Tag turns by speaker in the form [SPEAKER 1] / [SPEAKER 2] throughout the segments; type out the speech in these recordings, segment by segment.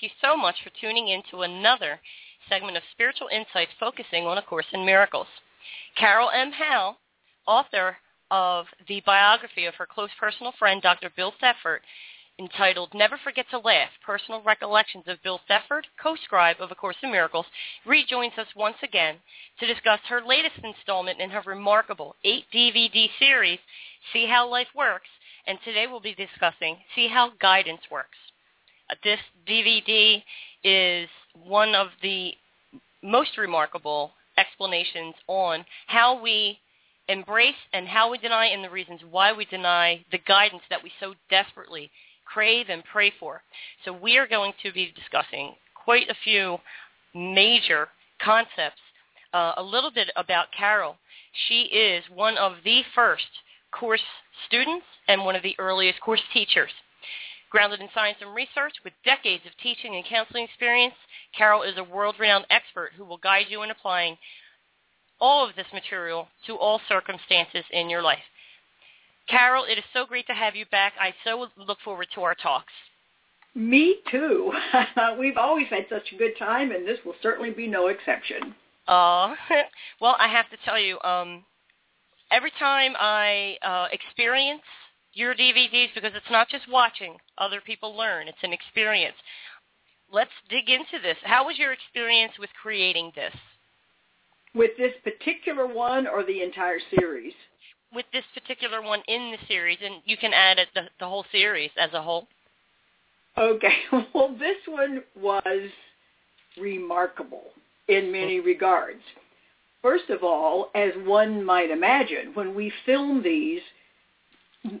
[SPEAKER 1] Thank you so much for tuning in to another segment of Spiritual Insights focusing on A Course in Miracles. Carol M. Howe, author of the biography of her close personal friend, Dr. Bill Thetford, entitled Never Forget to Laugh, Personal Recollections of Bill Thetford, co-scribe of A Course in Miracles, rejoins us once again to discuss her latest installment in her remarkable eight-DVD series, See How Life Works, and today we'll be discussing See How Guidance Works. This DVD is one of the most remarkable explanations on how we embrace and how we deny and the reasons why we deny the guidance that we so desperately crave and pray for. So we are going to be discussing quite a few major concepts. Uh, a little bit about Carol. She is one of the first course students and one of the earliest course teachers. Grounded in science and research with decades of teaching and counseling experience, Carol is a world-renowned expert who will guide you in applying all of this material to all circumstances in your life. Carol, it is so great to have you back. I so look forward to our talks.
[SPEAKER 2] Me too. We've always had such a good time, and this will certainly be no exception.
[SPEAKER 1] Uh, well, I have to tell you, um, every time I uh, experience your DVDs, because it's not just watching other people learn, it's an experience. Let's dig into this. How was your experience with creating this?
[SPEAKER 2] With this particular one or the entire series?
[SPEAKER 1] With this particular one in the series, and you can add it the, the whole series as a whole.
[SPEAKER 2] Okay. Well, this one was remarkable in many regards. First of all, as one might imagine, when we film these,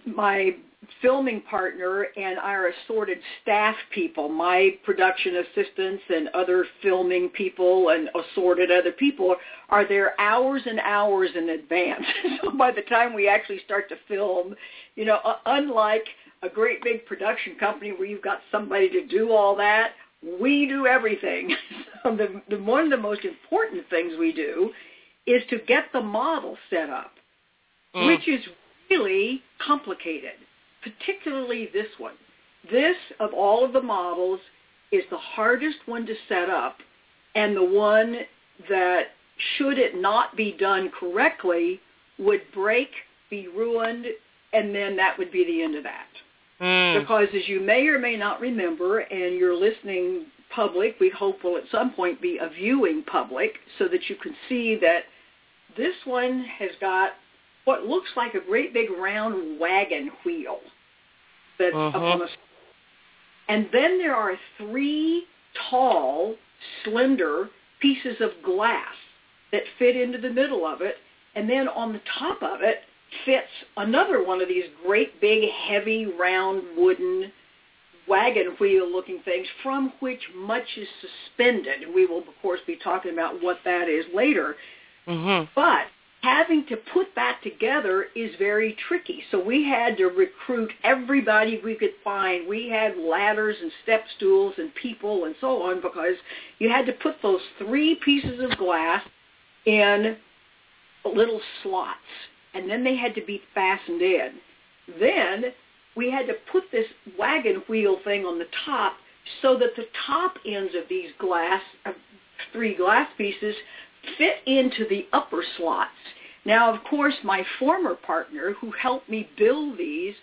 [SPEAKER 2] my filming partner and our assorted staff people, my production assistants and other filming people and assorted other people are there hours and hours in advance. so by the time we actually start to film, you know, unlike a great big production company where you've got somebody to do all that, we do everything. so the, the one of the most important things we do is to get the model set up,
[SPEAKER 1] Mm.
[SPEAKER 2] which is really complicated, particularly this one. This, of all of the models, is the hardest one to set up and the one that, should it not be done correctly, would break, be ruined, and then that would be the end of that.
[SPEAKER 1] Mm.
[SPEAKER 2] Because as you may or may not remember, and your listening public, we hope will at some point be a viewing public, so that you can see that this one has got what looks like a great big round wagon wheel that's up
[SPEAKER 1] Mhm.
[SPEAKER 2] on the and then there are three tall, slender pieces of glass that fit into the middle of it, and then on the top of it fits another one of these great big, heavy, round wooden wagon wheel looking things from which much is suspended. We will, of course, be talking about what that is later.
[SPEAKER 1] hmm
[SPEAKER 2] But having to put that together is very tricky. So we had to recruit everybody we could find. We had ladders and step stools and people and so on because you had to put those three pieces of glass in little slots and then they had to be fastened in. Then we had to put this wagon wheel thing on the top so that the top ends of these glass, uh, three glass pieces fit into the upper slots. Now, of course, my former partner who helped me build these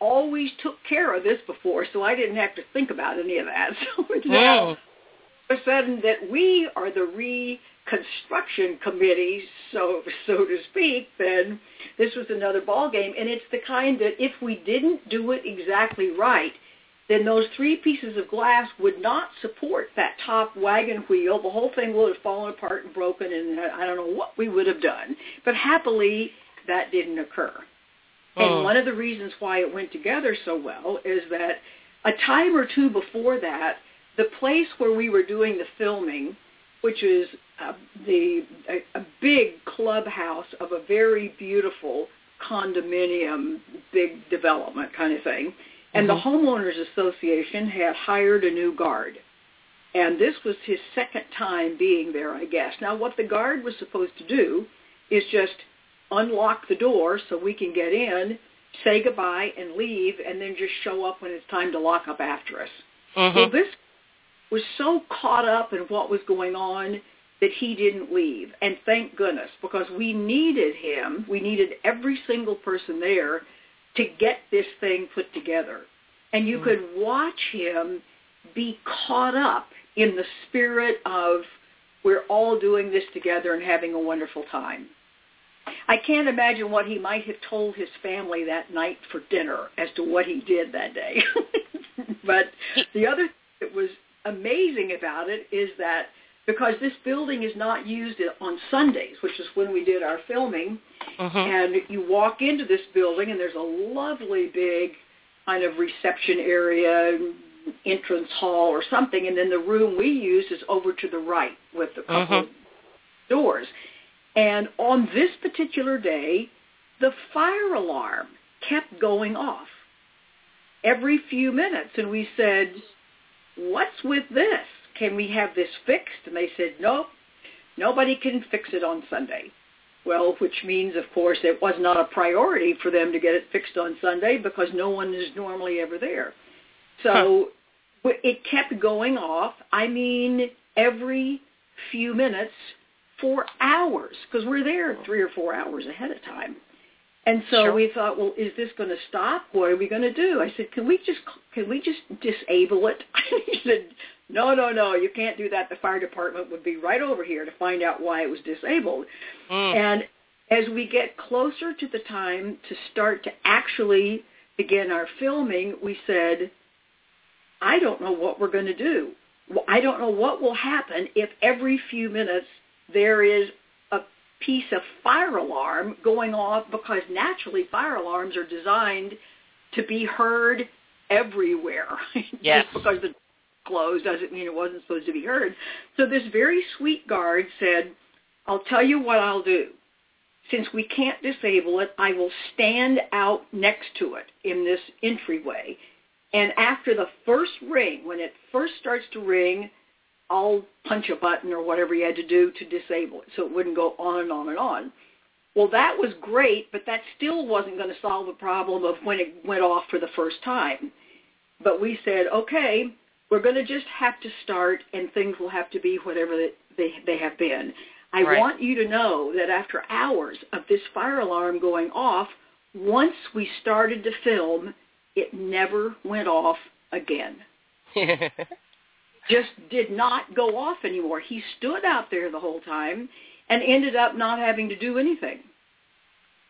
[SPEAKER 2] always took care of this before, so I didn't have to think about any of that. So now all of a sudden that we are the reconstruction committee, so so to speak, then this was another ball game. And it's the kind that if we didn't do it exactly right, then those three pieces of glass would not support that top wagon wheel. The whole thing would have fallen apart and broken, and I don't know what we would have done. But happily, that didn't occur. And
[SPEAKER 1] Mm.
[SPEAKER 2] one of the reasons why it went together so well is that a time or two before that, the place where we were doing the filming, which is uh, the a, a big clubhouse of a very beautiful condominium, big development kind of thing, and the homeowners association had hired a new guard. And this was his second time being there, I guess. Now, what the guard was supposed to do is just unlock the door so we can get in, say goodbye, and leave, and then just show up when it's time to lock up after us. Well,
[SPEAKER 1] Mhm.
[SPEAKER 2] this was so caught up in what was going on that he didn't leave. And thank goodness, because we needed him. We needed every single person there to get this thing put together. And you hmm. could watch him be caught up in the spirit of we're all doing this together and having a wonderful time. I can't imagine what he might have told his family that night for dinner as to what he did that day. but the other thing that was amazing about it is that because this building is not used on Sundays, which is when we did our filming,
[SPEAKER 1] Mhm.
[SPEAKER 2] and you walk into this building and there's a lovely big kind of reception area, entrance hall or something, and then the room we use is over to the right with a couple of doors. And on this particular day, the fire alarm kept going off every few minutes, and we said, "What's with this? Can we have this fixed?" And they said, "Nope, nobody can fix it on Sunday." Well, which means, of course, it was not a priority for them to get it fixed on Sunday because no one is normally ever there. So w it kept going off. I mean, every few minutes for hours because we're there three or four hours ahead of time. And so
[SPEAKER 1] Sure.
[SPEAKER 2] we thought, well, is this going to stop? What are we going to do? I said, can we just can we just disable it? he said, no, no, no, you can't do that. The fire department would be right over here to find out why it was disabled.
[SPEAKER 1] Mm.
[SPEAKER 2] And as we get closer to the time to start to actually begin our filming, we said, I don't know what we're going to do. I don't know what will happen if every few minutes there is a piece of fire alarm going off because naturally fire alarms are designed to be heard everywhere.
[SPEAKER 1] Yes.
[SPEAKER 2] Because the closed doesn't mean it wasn't supposed to be heard. So this very sweet guard said, I'll tell you what I'll do. Since we can't disable it, I will stand out next to it in this entryway. And after the first ring, when it first starts to ring, I'll punch a button or whatever you had to do to disable it so it wouldn't go on and on and on. Well, that was great, but that still wasn't going to solve the problem of when it went off for the first time. But we said, okay, we're going to just have to start and things will have to be whatever they, they, have been. I
[SPEAKER 1] Right.
[SPEAKER 2] want you to know that after hours of this fire alarm going off, once we started to film, it never went off again just did not go off anymore. He stood out there the whole time and ended up not having to do anything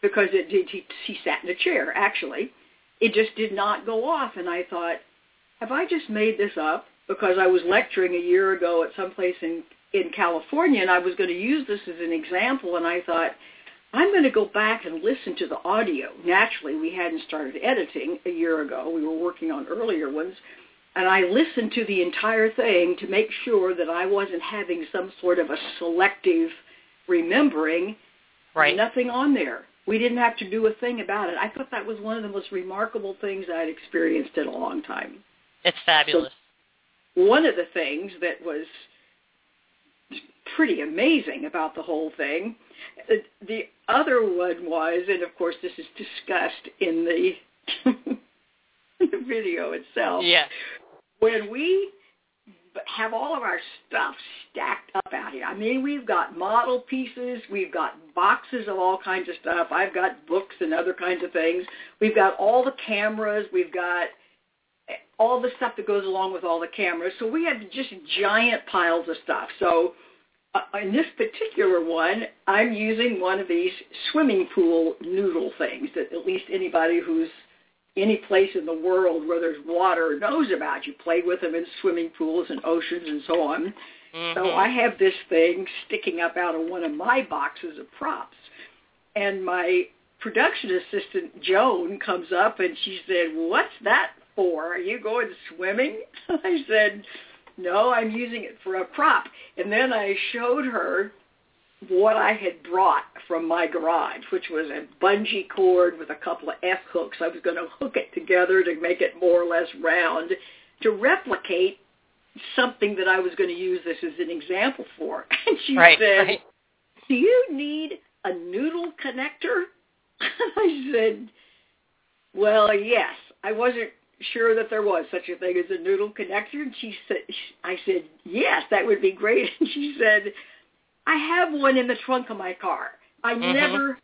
[SPEAKER 2] because it did. He, he sat in a chair. Actually, it just did not go off. And I thought, have I just made this up? Because I was lecturing a year ago at some place in in California, and I was going to use this as an example. And I thought, I'm going to go back and listen to the audio. Naturally, we hadn't started editing a year ago. We were working on earlier ones and I listened to the entire thing to make sure that I wasn't having some sort of a selective remembering.
[SPEAKER 1] right.
[SPEAKER 2] Nothing on there. We didn't have to do a thing about it. I thought that was one of the most remarkable things I'd experienced in a long time.
[SPEAKER 1] It's fabulous.
[SPEAKER 2] One of the things that was pretty amazing about the whole thing, uh, the other one was, and of course this is discussed in the, in the video itself,
[SPEAKER 1] yeah.
[SPEAKER 2] when we have all of our stuff stacked up out here. I mean, we've got model pieces, we've got boxes of all kinds of stuff. I've got books and other kinds of things. We've got all the cameras, we've got all the stuff that goes along with all the cameras. So we have just giant piles of stuff. So uh, in this particular one, I'm using one of these swimming pool noodle things that at least anybody who's any place in the world where there's water knows about. You play with them in swimming pools and oceans and so on. Mm-hmm. So I have this thing sticking up out of one of my boxes of props. And my production assistant, Joan, comes up and she said, what's that for? Are you going swimming? I said, no, I'm using it for a prop. And then I showed her what I had brought from my garage, which was a bungee cord with a couple of F hooks. I was going to hook it together to make it more or less round to replicate something that I was going to use this as an example for. And she
[SPEAKER 1] right,
[SPEAKER 2] said,
[SPEAKER 1] right.
[SPEAKER 2] do you need a noodle connector? I said, well, yes. I wasn't sure that there was such a thing as a noodle connector. And she said, I said, yes, that would be great. And she said, I have one in the trunk of my car. I mm-hmm. never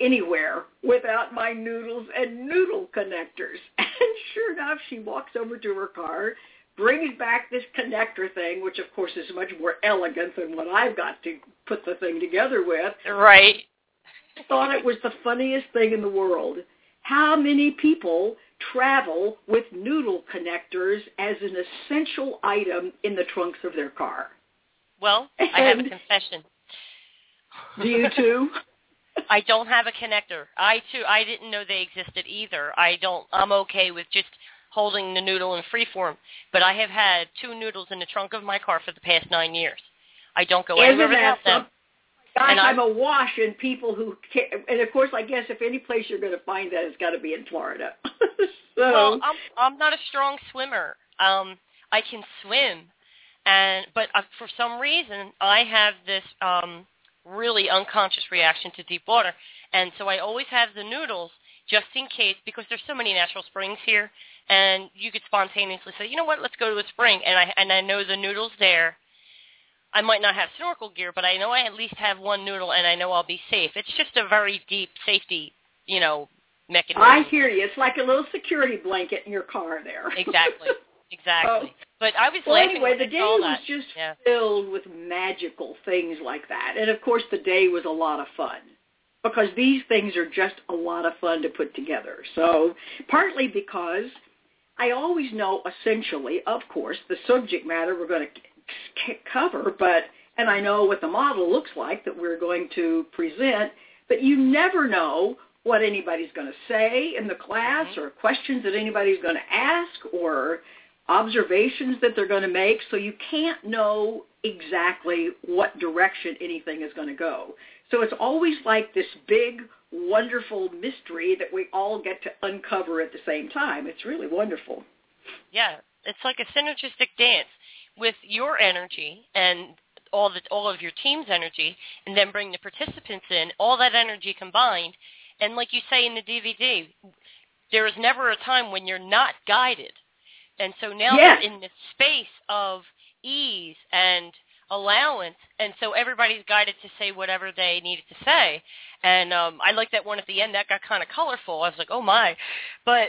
[SPEAKER 2] anywhere without my noodles and noodle connectors. And sure enough, she walks over to her car, brings back this connector thing, which of course is much more elegant than what I've got to put the thing together with.
[SPEAKER 1] Right.
[SPEAKER 2] Thought it was the funniest thing in the world. How many people travel with noodle connectors as an essential item in the trunks of their car?
[SPEAKER 1] Well, I have a confession.
[SPEAKER 2] Do you too?
[SPEAKER 1] I don't have a connector. I too I didn't know they existed either. I don't I'm okay with just holding the noodle in free form, but I have had two noodles in the trunk of my car for the past 9 years. I don't go
[SPEAKER 2] Isn't
[SPEAKER 1] anywhere without them.
[SPEAKER 2] Gosh,
[SPEAKER 1] and
[SPEAKER 2] I'm awash in people who can, and of course I guess if any place you're going to find that it's got to be in Florida. so
[SPEAKER 1] Well, I'm I'm not a strong swimmer. Um I can swim, and but uh, for some reason I have this um really unconscious reaction to deep water, and so I always have the noodles just in case because there's so many natural springs here, and you could spontaneously say, you know what, let's go to a spring, and I and I know the noodles there. I might not have snorkel gear, but I know I at least have one noodle, and I know I'll be safe. It's just a very deep safety, you know, mechanism.
[SPEAKER 2] I hear you. It's like a little security blanket in your car there.
[SPEAKER 1] exactly. Exactly. Oh. But I was
[SPEAKER 2] well,
[SPEAKER 1] laughing
[SPEAKER 2] anyway, the day was just
[SPEAKER 1] yeah.
[SPEAKER 2] filled with magical things like that. And of course, the day was a lot of fun because these things are just a lot of fun to put together. So partly because I always know essentially, of course, the subject matter we're going to cover, but and I know what the model looks like that we're going to present, but you never know what anybody's going to say in the class
[SPEAKER 1] mm-hmm.
[SPEAKER 2] or questions that anybody's going to ask or observations that they're going to make, so you can't know exactly what direction anything is going to go. So it's always like this big, wonderful mystery that we all get to uncover at the same time. It's really wonderful.
[SPEAKER 1] Yeah, it's like a synergistic dance with your energy and all the all of your team's energy, and then bring the participants in. All that energy combined, and like you say in the DVD, there is never a time when you're not guided and so now they're in this space of ease and allowance, and so everybody's guided to say whatever they needed to say. And um, I like that one at the end. That got kind of colorful. I was like, oh my, but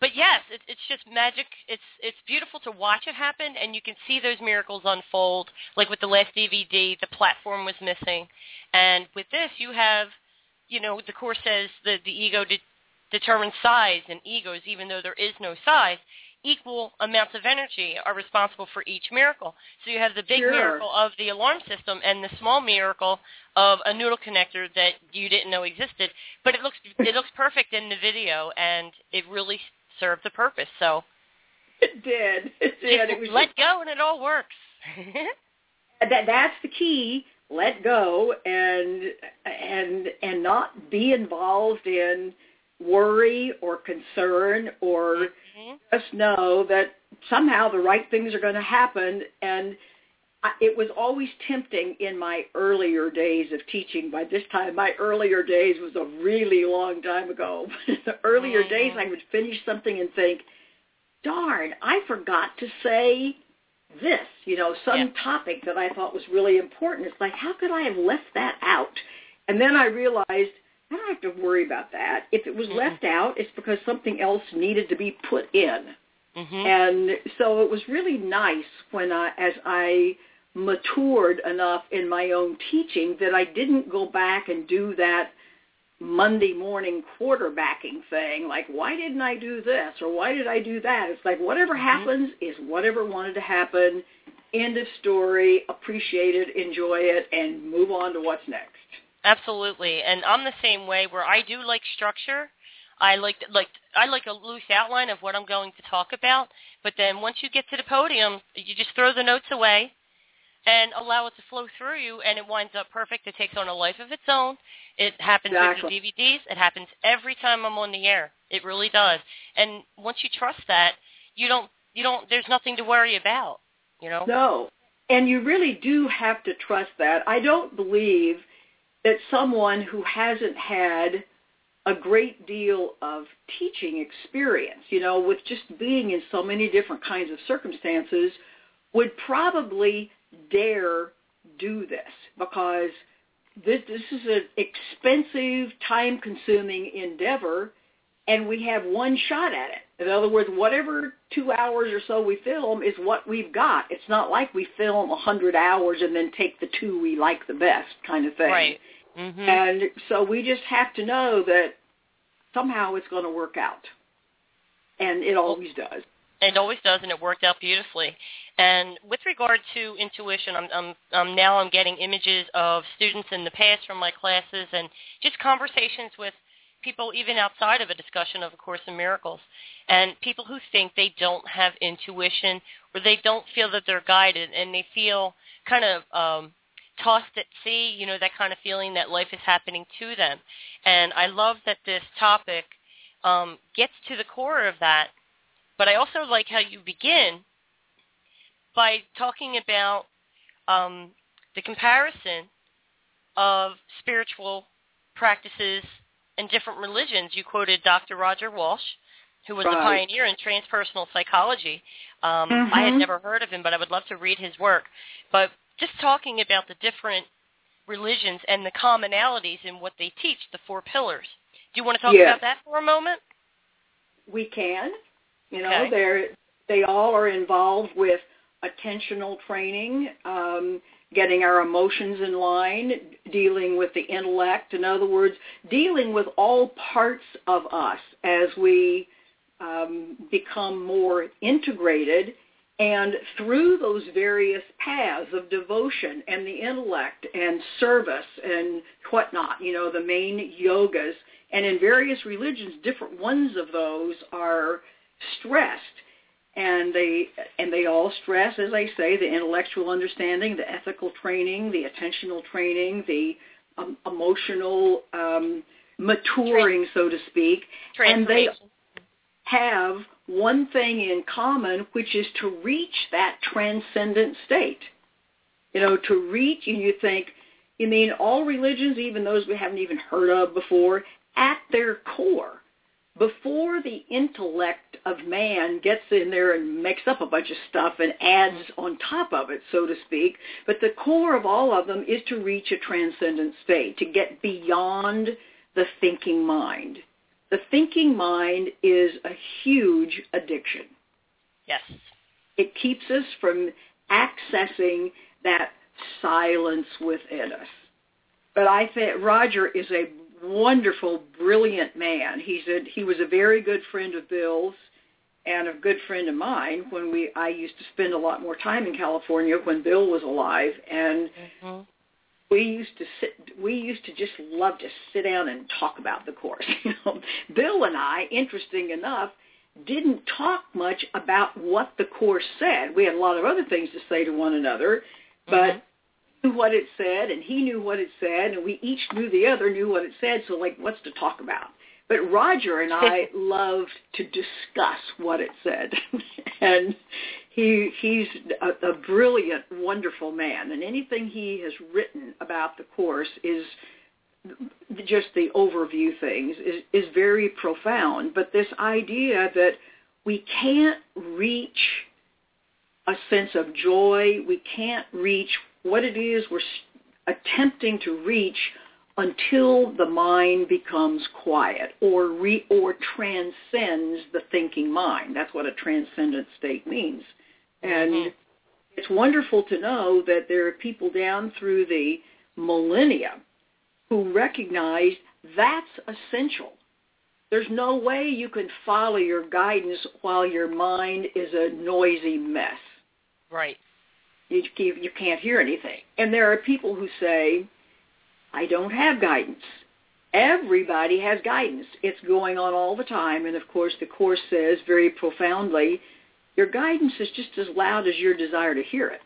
[SPEAKER 1] but yes, it, it's just magic. It's it's beautiful to watch it happen, and you can see those miracles unfold. Like with the last DVD, the platform was missing, and with this, you have, you know, the course says the the ego de- determines size and egos, even though there is no size equal amounts of energy are responsible for each miracle. So you have the big
[SPEAKER 2] sure.
[SPEAKER 1] miracle of the alarm system and the small miracle of a noodle connector that you didn't know existed. But it looks it looks perfect in the video, and it really served the purpose. So
[SPEAKER 2] it did. It did. It was
[SPEAKER 1] let
[SPEAKER 2] just,
[SPEAKER 1] go, and it all works.
[SPEAKER 2] that that's the key. Let go and and and not be involved in worry or concern or
[SPEAKER 1] mm-hmm.
[SPEAKER 2] just know that somehow the right things are going to happen and it was always tempting in my earlier days of teaching. By this time, my earlier days was a really long time ago. But in the earlier
[SPEAKER 1] mm-hmm.
[SPEAKER 2] days, I would finish something and think, darn, I forgot to say this, you know, some
[SPEAKER 1] Yeah.
[SPEAKER 2] topic that I thought was really important. It's like, how could I have left that out? And then I realized I don't have to worry about that. If it was
[SPEAKER 1] Mm-mm.
[SPEAKER 2] left out, it's because something else needed to be put in.
[SPEAKER 1] hmm
[SPEAKER 2] And so it was really nice when I, as I matured enough in my own teaching that I didn't go back and do that Monday morning quarterbacking thing, like why didn't I do this or why did I do that? It's like whatever
[SPEAKER 1] Mhm.
[SPEAKER 2] happens is whatever wanted to happen. End of story. Appreciate it, enjoy it, and move on to what's next.
[SPEAKER 1] Absolutely, and I'm the same way where I do like structure. I like like I like a loose outline of what I'm going to talk about, but then once you get to the podium, you just throw the notes away and allow it to flow through you, and it winds up perfect. It takes on a life of its own. It happens
[SPEAKER 2] Exactly.
[SPEAKER 1] with the DVDs. It happens every time I'm on the air. It really does. And once you trust that, you don't you don't. There's nothing to worry about. You know.
[SPEAKER 2] No. And you really do have to trust that. I don't believe that someone who hasn't had a great deal of teaching experience, you know, with just being in so many different kinds of circumstances, would probably dare do this because this, this is an expensive, time-consuming endeavor, and we have one shot at it. In other words, whatever two hours or so we film is what we've got. It's not like we film a hundred hours and then take the two we like the best kind of thing.
[SPEAKER 1] Right. hmm
[SPEAKER 2] And so we just have to know that somehow it's going to work out. And it always does.
[SPEAKER 1] It always does, and it worked out beautifully. And with regard to intuition, I'm, I'm, I'm now I'm getting images of students in the past from my classes, and just conversations with people even outside of a discussion of A Course in Miracles, and people who think they don't have intuition or they don't feel that they're guided, and they feel kind of um, tossed at sea, you know, that kind of feeling that life is happening to them. And I love that this topic um, gets to the core of that but I also like how you begin by talking about um, the comparison of spiritual practices and different religions. You quoted Dr. Roger Walsh, who was a pioneer in transpersonal psychology. Um, I had
[SPEAKER 2] Mhm.
[SPEAKER 1] never heard of him, but I would love to read his work. But just talking about the different religions and the commonalities in what they teach, the four pillars. Do you want to talk
[SPEAKER 2] Yes.
[SPEAKER 1] about that for a moment?
[SPEAKER 2] We can. You know,
[SPEAKER 1] Okay.
[SPEAKER 2] they're they all are involved with attentional training, um, getting our emotions in line, dealing with the intellect. In other words, dealing with all parts of us as we um, become more integrated. And through those various paths of devotion and the intellect and service and whatnot, you know, the main yogas, and in various religions, different ones of those are stressed. And they and they all stress as i say the intellectual understanding the ethical training the attentional training the um, emotional um, maturing so to speak. And they have one thing in common which is to reach that transcendent state. You know to reach and you think you mean all religions even those we haven't even heard of before at their core before the intellect of man gets in there and makes up a bunch of stuff and adds on top of it, so to speak, but the core of all of them is to reach a transcendent state, to get beyond the thinking mind. The thinking mind is a huge addiction.
[SPEAKER 1] Yes.
[SPEAKER 2] It keeps us from accessing that silence within us. But I think Roger is a wonderful, brilliant man. He's a, he was a very good friend of Bill's and a good friend of mine when we I used to spend a lot more time in California when Bill was alive and
[SPEAKER 1] hmm
[SPEAKER 2] we used to sit we used to just love to sit down and talk about the course you know bill and i interesting enough didn't talk much about what the course said we had a lot of other things to say to one another but
[SPEAKER 1] Mhm.
[SPEAKER 2] Knew what it said and he knew what it said and we each knew the other knew what it said so like what's to talk about? But roger and i loved to discuss what it said. And he he's a, a brilliant wonderful man. And anything he has written about the course is just the overview things is is very profound. But this idea that we can't reach a sense of joy. We can't reach what it is we're attempting to reach until the mind becomes quiet or re, or transcends the thinking mind. That's what a transcendent state means. And mm-hmm. it's wonderful to know that there are people down through the millennia who recognize that's essential. There's no way you can follow your guidance while your mind is a noisy mess.
[SPEAKER 1] Right.
[SPEAKER 2] You, you can't hear anything. And there are people who say, I don't have guidance. Everybody has guidance. It's going on all the time. And of course, the Course says very profoundly, your guidance is just as loud as your desire to hear it.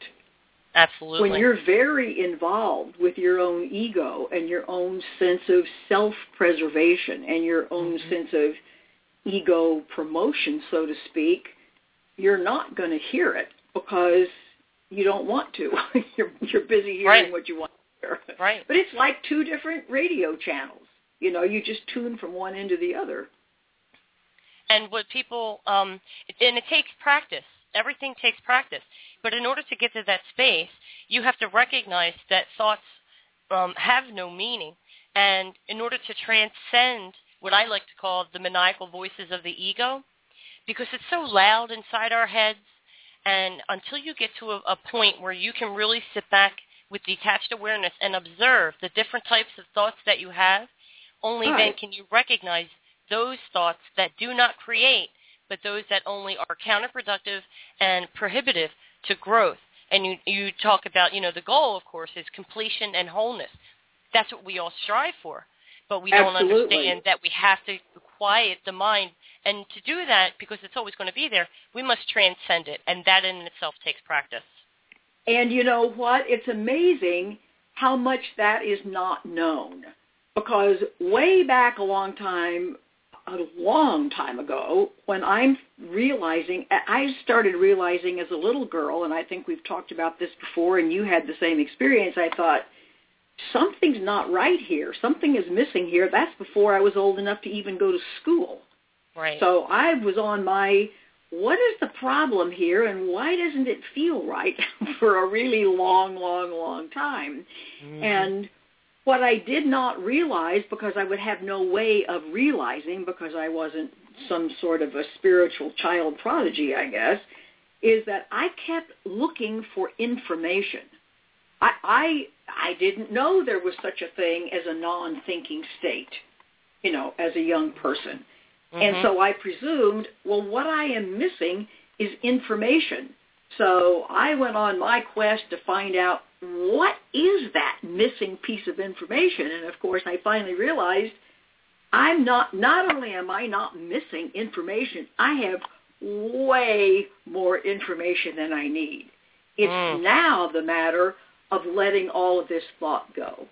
[SPEAKER 1] Absolutely.
[SPEAKER 2] When you're very involved with your own ego and your own sense of self-preservation and your own mm-hmm. sense of ego promotion, so to speak, you're not going to hear it because you don't want to. you're, you're busy hearing
[SPEAKER 1] right.
[SPEAKER 2] what you want to hear.
[SPEAKER 1] Right.
[SPEAKER 2] But it's like two different radio channels. You know, you just tune from one end to the other.
[SPEAKER 1] And what people, um, and it takes practice. Everything takes practice. But in order to get to that space, you have to recognize that thoughts um, have no meaning. And in order to transcend what I like to call the maniacal voices of the ego, because it's so loud inside our heads, and until you get to a, a point where you can really sit back with detached awareness and observe the different types of thoughts that you have, only
[SPEAKER 2] right.
[SPEAKER 1] then can you recognize those thoughts that do not create, but those that only are counterproductive and prohibitive to growth. And you, you talk about, you know, the goal, of course, is completion and wholeness. That's what we all strive for. But we
[SPEAKER 2] Absolutely.
[SPEAKER 1] don't understand that we have to quiet the mind. And to do that, because it's always going to be there, we must transcend it. And that in itself takes practice.
[SPEAKER 2] And you know what? It's amazing how much that is not known. Because way back a long time, a long time ago when I'm realizing, I started realizing as a little girl, and I think we've talked about this before, and you had the same experience, I thought, something's not right here. Something is missing here. That's before I was old enough to even go to school.
[SPEAKER 1] Right.
[SPEAKER 2] So I was on my, what is the problem here, and why doesn't it feel right for a really long, long, long time? Mm-hmm. And what I did not realize, because I would have no way of realizing because I wasn't some sort of a spiritual child prodigy, I guess, is that I kept looking for information. I, I didn't know there was such a thing as a non-thinking state, you know, as a young person. Mm-hmm. And so I presumed, well, what I am missing is information. So I went on my quest to find out what is that missing piece of information? And of course, I finally realized I'm not, not only am I not missing information, I have way more information than I need. It's mm. now the matter of letting all of this thought go.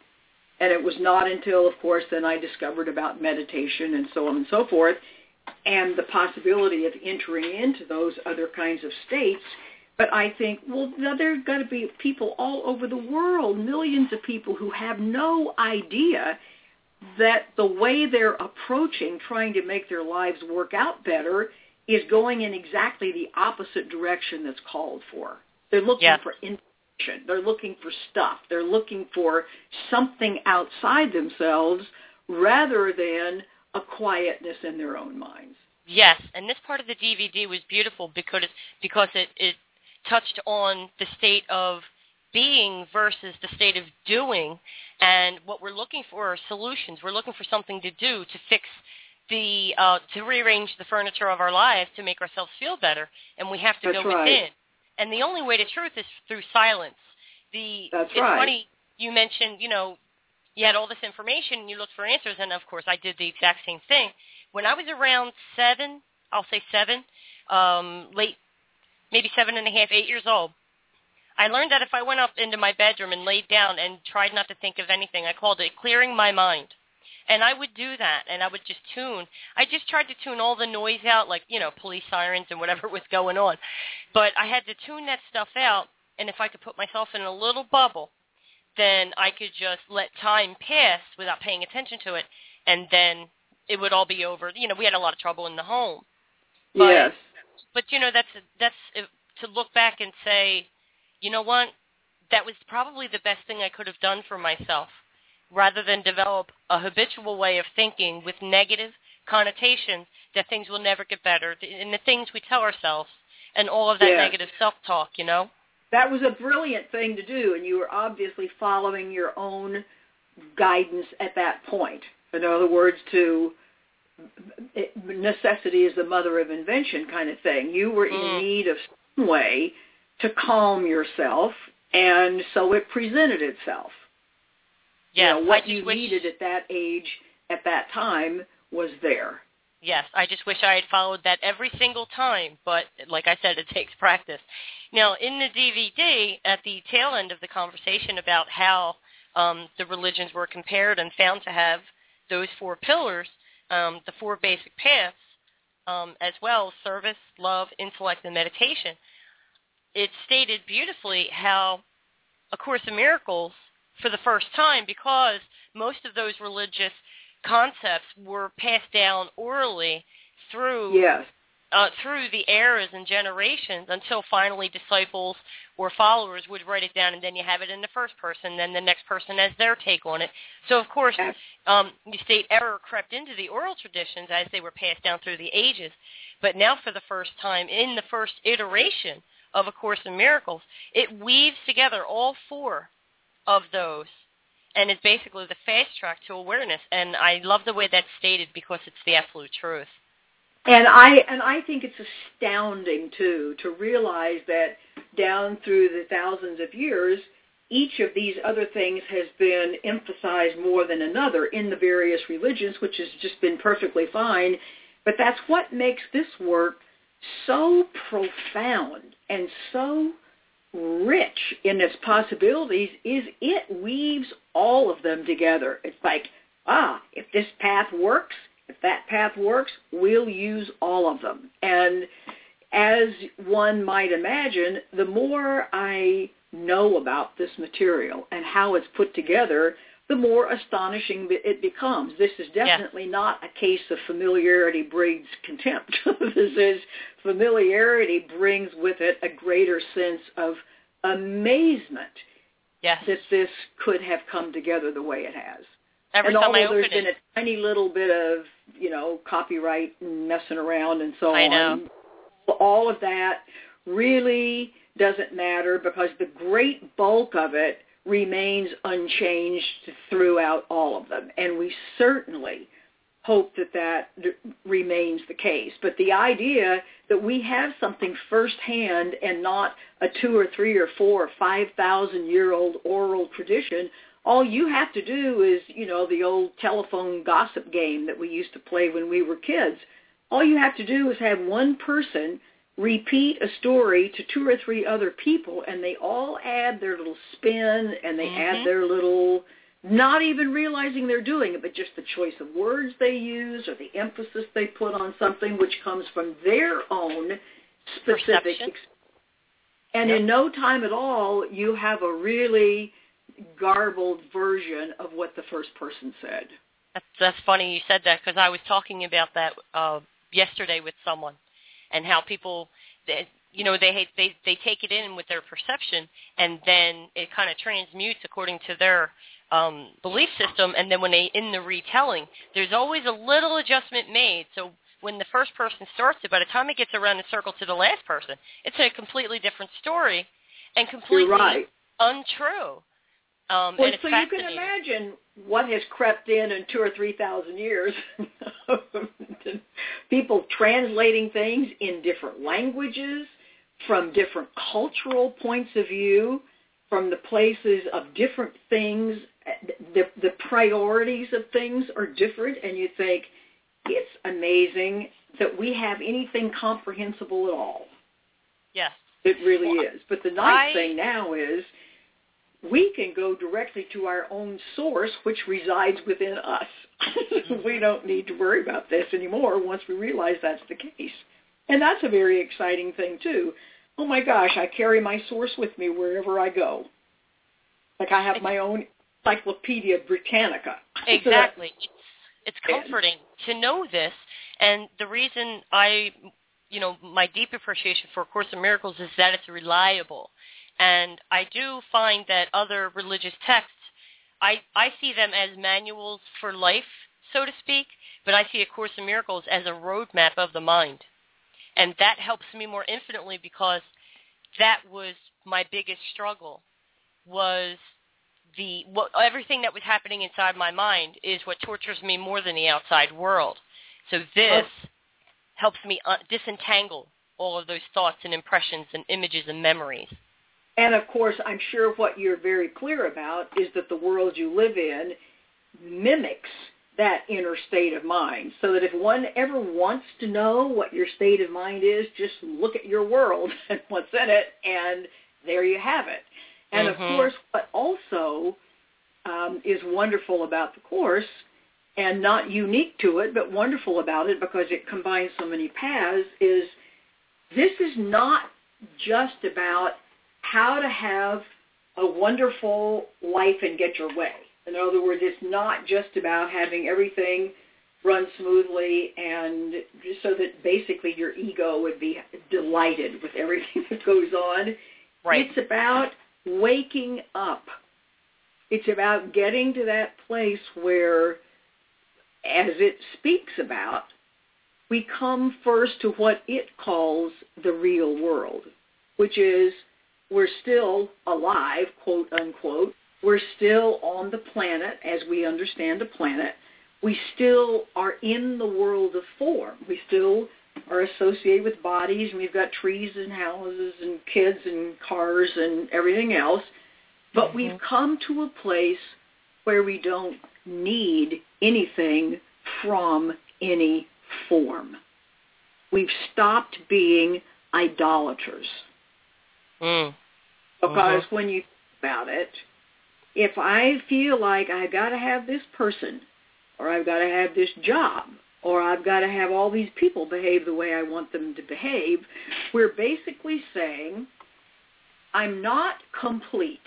[SPEAKER 2] And it was not until, of course, then I discovered about meditation and so on and so forth, and the possibility of entering into those other kinds of states but I think, well, there have got to be people all over the world, millions of people who have no idea that the way they're approaching trying to make their lives work out better is going in exactly the opposite direction that's called for. They're looking
[SPEAKER 1] yeah.
[SPEAKER 2] for They're looking for stuff. They're looking for something outside themselves rather than a quietness in their own minds.
[SPEAKER 1] Yes, and this part of the DVD was beautiful because it because it, it touched on the state of being versus the state of doing. And what we're looking for are solutions. We're looking for something to do to fix the, uh, to rearrange the furniture of our lives to make ourselves feel better. And we have to
[SPEAKER 2] That's
[SPEAKER 1] go
[SPEAKER 2] right.
[SPEAKER 1] within. And the only way to truth is through silence. The,
[SPEAKER 2] That's
[SPEAKER 1] it's
[SPEAKER 2] right.
[SPEAKER 1] funny, you mentioned, you know, you had all this information and you looked for answers. And of course I did the exact same thing. When I was around seven, I'll say seven, um, late maybe seven and a half, eight years old, I learned that if I went up into my bedroom and laid down and tried not to think of anything, I called it clearing my mind. And I would do that, and I would just tune. I just tried to tune all the noise out, like, you know, police sirens and whatever was going on. But I had to tune that stuff out, and if I could put myself in a little bubble, then I could just let time pass without paying attention to it, and then it would all be over. You know, we had a lot of trouble in the home. But
[SPEAKER 2] yes
[SPEAKER 1] but you know that's that's uh, to look back and say, you know what, that was probably the best thing I could have done for myself, rather than develop a habitual way of thinking with negative connotations that things will never get better, and the things we tell ourselves, and all of that
[SPEAKER 2] Yes.
[SPEAKER 1] negative self-talk, you know?
[SPEAKER 2] That was a brilliant thing to do, and you were obviously following your own guidance at that point. In other words, to necessity is the mother of invention kind of thing. You were in
[SPEAKER 1] Mm.
[SPEAKER 2] need of some way to calm yourself, and so it presented itself.
[SPEAKER 1] Yes,
[SPEAKER 2] you know, what you
[SPEAKER 1] wish,
[SPEAKER 2] needed at that age, at that time, was there.
[SPEAKER 1] Yes, I just wish I had followed that every single time, but like I said, it takes practice. Now, in the DVD, at the tail end of the conversation about how um, the religions were compared and found to have those four pillars, um, the four basic paths, um, as well, service, love, intellect, and meditation, it stated beautifully how A Course in Miracles, for the first time, because most of those religious concepts were passed down orally through
[SPEAKER 2] Yes.
[SPEAKER 1] uh, through the eras and generations until finally disciples or followers would write it down, and then you have it in the first person, then the next person has their take on it. So of course, um, you state error crept into the oral traditions as they were passed down through the ages, but now for the first time in the first iteration of A Course in Miracles, it weaves together all four of those and it's basically the fast track to awareness. And I love the way that's stated because it's the absolute truth.
[SPEAKER 2] And I and I think it's astounding too to realize that down through the thousands of years, each of these other things has been emphasized more than another in the various religions, which has just been perfectly fine. But that's what makes this work so profound and so rich in its possibilities is it weaves all of them together. It's like, ah, if this path works, if that path works, we'll use all of them. And as one might imagine, the more I know about this material and how it's put together, the more astonishing it becomes. This is definitely not a case of familiarity breeds contempt. this is familiarity brings with it a greater sense of amazement
[SPEAKER 1] Yes.
[SPEAKER 2] that this could have come together the way it has.
[SPEAKER 1] Every
[SPEAKER 2] and
[SPEAKER 1] time I
[SPEAKER 2] although there's
[SPEAKER 1] open
[SPEAKER 2] been
[SPEAKER 1] it,
[SPEAKER 2] a tiny little bit of, you know, copyright and messing around and so
[SPEAKER 1] I
[SPEAKER 2] on,
[SPEAKER 1] know.
[SPEAKER 2] all of that really doesn't matter because the great bulk of it remains unchanged throughout all of them. And we certainly hope that that remains the case. But the idea that we have something firsthand and not a two or three or four or five thousand year old oral tradition, all you have to do is, you know, the old telephone gossip game that we used to play when we were kids. All you have to do is have one person repeat a story to two or three other people and they all add their little spin and they
[SPEAKER 1] Mhm.
[SPEAKER 2] add their little not even realizing they're doing it, but just the choice of words they use or the emphasis they put on something which comes from their own specific
[SPEAKER 1] Perception.
[SPEAKER 2] and
[SPEAKER 1] Yep.
[SPEAKER 2] in no time at all you have a really garbled version of what the first person said.
[SPEAKER 1] That's, that's funny you said that because I was talking about that uh, yesterday with someone, and how people, they, you know, they they they take it in with their perception, and then it kind of transmutes according to their um, belief system, and then when they in the retelling, there's always a little adjustment made. So when the first person starts it, by the time it gets around the circle to the last person, it's a completely different story, and completely
[SPEAKER 2] right.
[SPEAKER 1] untrue. Um,
[SPEAKER 2] Well,
[SPEAKER 1] and it's
[SPEAKER 2] so you can imagine what has crept in in two or three thousand years. People translating things in different languages, from different cultural points of view, from the places of different things. The, the priorities of things are different, and you think it's amazing that we have anything comprehensible at all.
[SPEAKER 1] Yes.
[SPEAKER 2] It really
[SPEAKER 1] Well,
[SPEAKER 2] is. But the nice
[SPEAKER 1] I-
[SPEAKER 2] thing now is we can go directly to our own source, which resides within us. we don't need to worry about this anymore once we realize that's the case. And that's a very exciting thing, too. Oh, my gosh, I carry my source with me wherever I go. Like I have my own Encyclopedia Britannica.
[SPEAKER 1] Exactly. It's, it's comforting to know this, and the reason I you know, my deep appreciation for A Course in Miracles is that it's reliable. And I do find that other religious texts, I, I see them as manuals for life, so to speak, but I see A Course in Miracles as a roadmap of the mind. And that helps me more infinitely because that was my biggest struggle was the what everything that was happening inside my mind is what tortures me more than the outside world. So this oh. helps me uh, disentangle all of those thoughts and impressions and images and memories.
[SPEAKER 2] And of course, I'm sure what you're very clear about is that the world you live in mimics that inner state of mind. So that if one ever wants to know what your state of mind is, just look at your world and what's in it, and there you have it. And mm-hmm. of course, what also um, is wonderful about the course, and not unique to it, but wonderful about it because it combines so many paths, is this is not just about how to have a wonderful life and get your way. In other words, it's not just about having everything run smoothly and just so that basically your ego would be delighted with everything that goes on.
[SPEAKER 1] Right.
[SPEAKER 2] It's about waking up. It's about getting to that place where, as it speaks about, we come first to what it calls the real world, which is we're still alive, quote unquote. We're still on the planet as we understand a planet. We still are in the world of form. We still are associated with bodies, and we've got trees and houses and kids and cars and everything else. But mm-hmm. we've come to a place where we don't need anything from any form. We've stopped being idolaters.
[SPEAKER 1] Mm.
[SPEAKER 2] Because mm-hmm. when you think about it, if I feel like I've got to have this person or I've got to have this job or I've got to have all these people behave the way I want them to behave, we're basically saying I'm not complete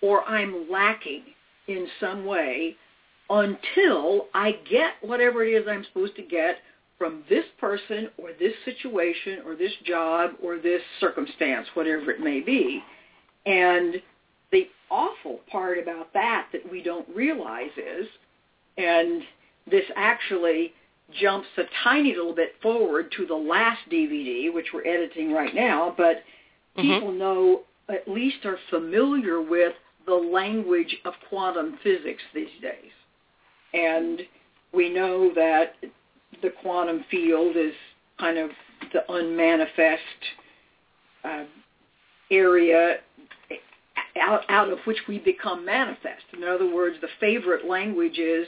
[SPEAKER 2] or I'm lacking in some way until I get whatever it is I'm supposed to get from this person or this situation or this job or this circumstance, whatever it may be. And the awful part about that that we don't realize is, and this actually jumps a tiny little bit forward to the last DVD, which we're editing right now, but mm-hmm. people know, at least are familiar with the language of quantum physics these days. And we know that the quantum field is kind of the unmanifest uh, area out, out of which we become manifest. In other words, the favorite language is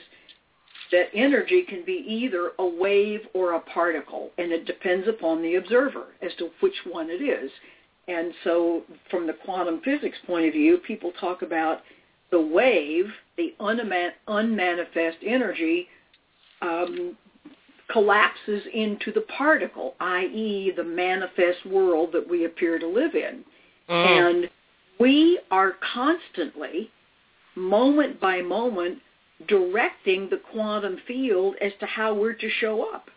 [SPEAKER 2] that energy can be either a wave or a particle, and it depends upon the observer as to which one it is. And so from the quantum physics point of view, people talk about the wave, the unmanifest energy, um, collapses into the particle, i.e. the manifest world that we appear to live in. Mm. And we are constantly, moment by moment, directing the quantum field as to how we're to show up.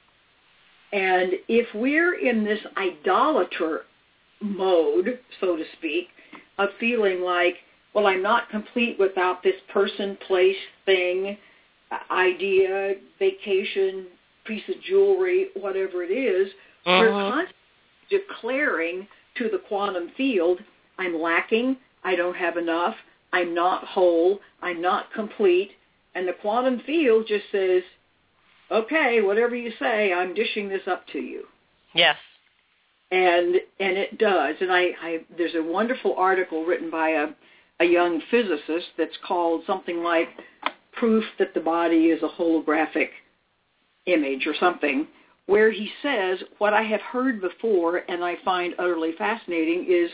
[SPEAKER 2] And if we're in this idolater mode, so to speak, of feeling like, well, I'm not complete without this person, place, thing, idea, vacation, piece of jewelry, whatever it is, uh-huh. we're constantly declaring to the quantum field, I'm lacking, I don't have enough, I'm not whole, I'm not complete, and the quantum field just says, okay, whatever you say, I'm dishing this up to you.
[SPEAKER 1] Yes.
[SPEAKER 2] And and it does. And I, I there's a wonderful article written by a a young physicist that's called something like proof that the body is a holographic image or something where he says what I have heard before and I find utterly fascinating is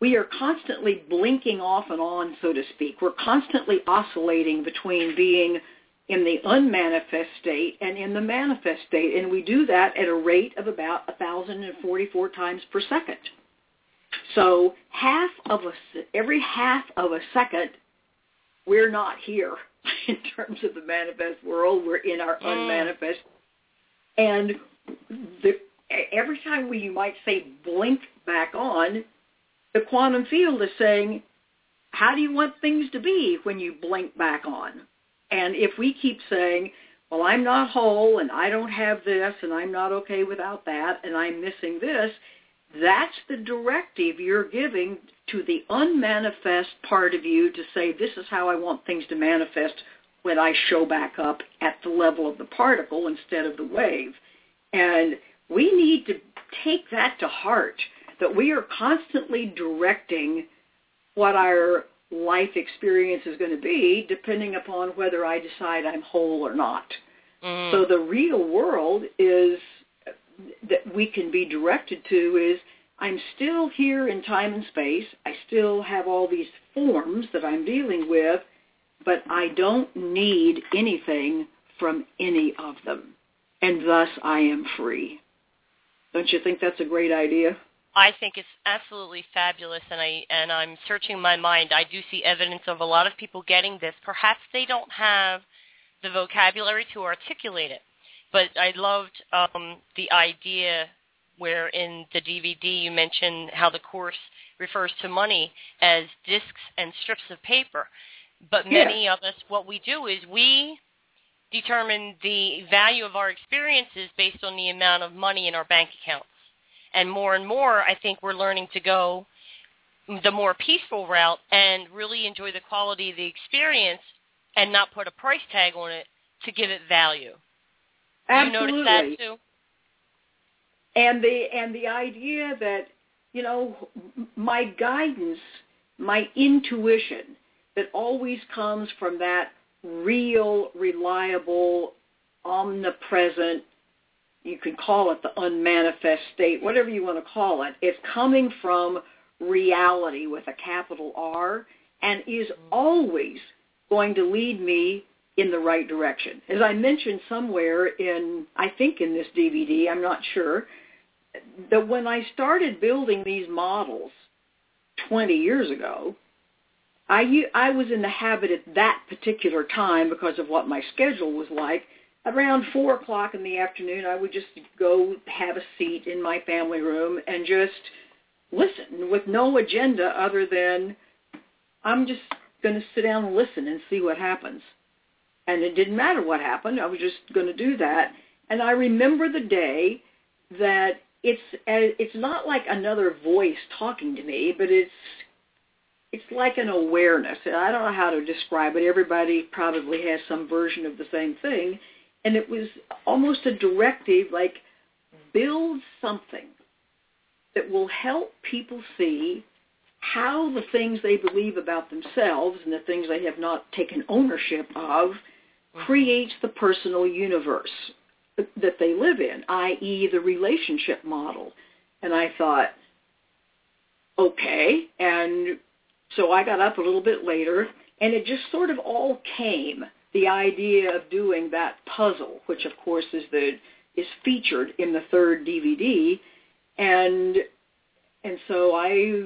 [SPEAKER 2] we are constantly blinking off and on, so to speak. We're constantly oscillating between being in the unmanifest state and in the manifest state, and we do that at a rate of about 1,044 times per second. So half of a, every half of a second, we're not here in terms of the manifest world. We're in our unmanifest. And the every time we, you might say, blink back on, the quantum field is saying, how do you want things to be when you blink back on? And if we keep saying, well, I'm not whole and I don't have this and I'm not okay without that and I'm missing this, that's the directive you're giving to the unmanifest part of you to say, this is how I want things to manifest when I show back up at the level of the particle instead of the wave. And we need to take that to heart, that we are constantly directing what our life experience is going to be depending upon whether I decide I'm whole or not.
[SPEAKER 1] Mm.
[SPEAKER 2] So the real world is that we can be directed to is I'm still here in time and space. I still have all these forms that I'm dealing with, but I don't need anything from any of them. And thus I am free. Don't you think that's a great idea?
[SPEAKER 1] I think it's absolutely fabulous, and I and I'm searching my mind. I do see evidence of a lot of people getting this. Perhaps they don't have the vocabulary to articulate it, but I loved um, the idea where in the DVD you mentioned how the course refers to money as discs and strips of paper. But many
[SPEAKER 2] Yeah.
[SPEAKER 1] of us, what we do is we determine the value of our experiences based on the amount of money in our bank accounts. And more and more, I think we're learning to go the more peaceful route and really enjoy the quality of the experience and not put a price tag on it to give it value.
[SPEAKER 2] Absolutely.
[SPEAKER 1] You notice that too?
[SPEAKER 2] and the and the idea that you know my guidance my intuition that always comes from that real reliable omnipresent you can call it the unmanifest state whatever you want to call it it's coming from reality with a capital R and is always going to lead me in the right direction. As I mentioned somewhere in, I think in this DVD, I'm not sure, that when I started building these models 20 years ago, I, I was in the habit at that particular time because of what my schedule was like. Around 4 o'clock in the afternoon, I would just go have a seat in my family room and just listen with no agenda other than I'm just going to sit down and listen and see what happens. And it didn't matter what happened. I was just going to do that. And I remember the day that it's uh, it's not like another voice talking to me, but it's it's like an awareness. I don't know how to describe it. Everybody probably has some version of the same thing. And it was almost a directive like build something that will help people see how the things they believe about themselves and the things they have not taken ownership of mm-hmm. creates the personal universe that they live in, i.e. the relationship model. And I thought, okay. And so I got up a little bit later and it just sort of all came, the idea of doing that puzzle, which of course is the is featured in the third DVD. And and so I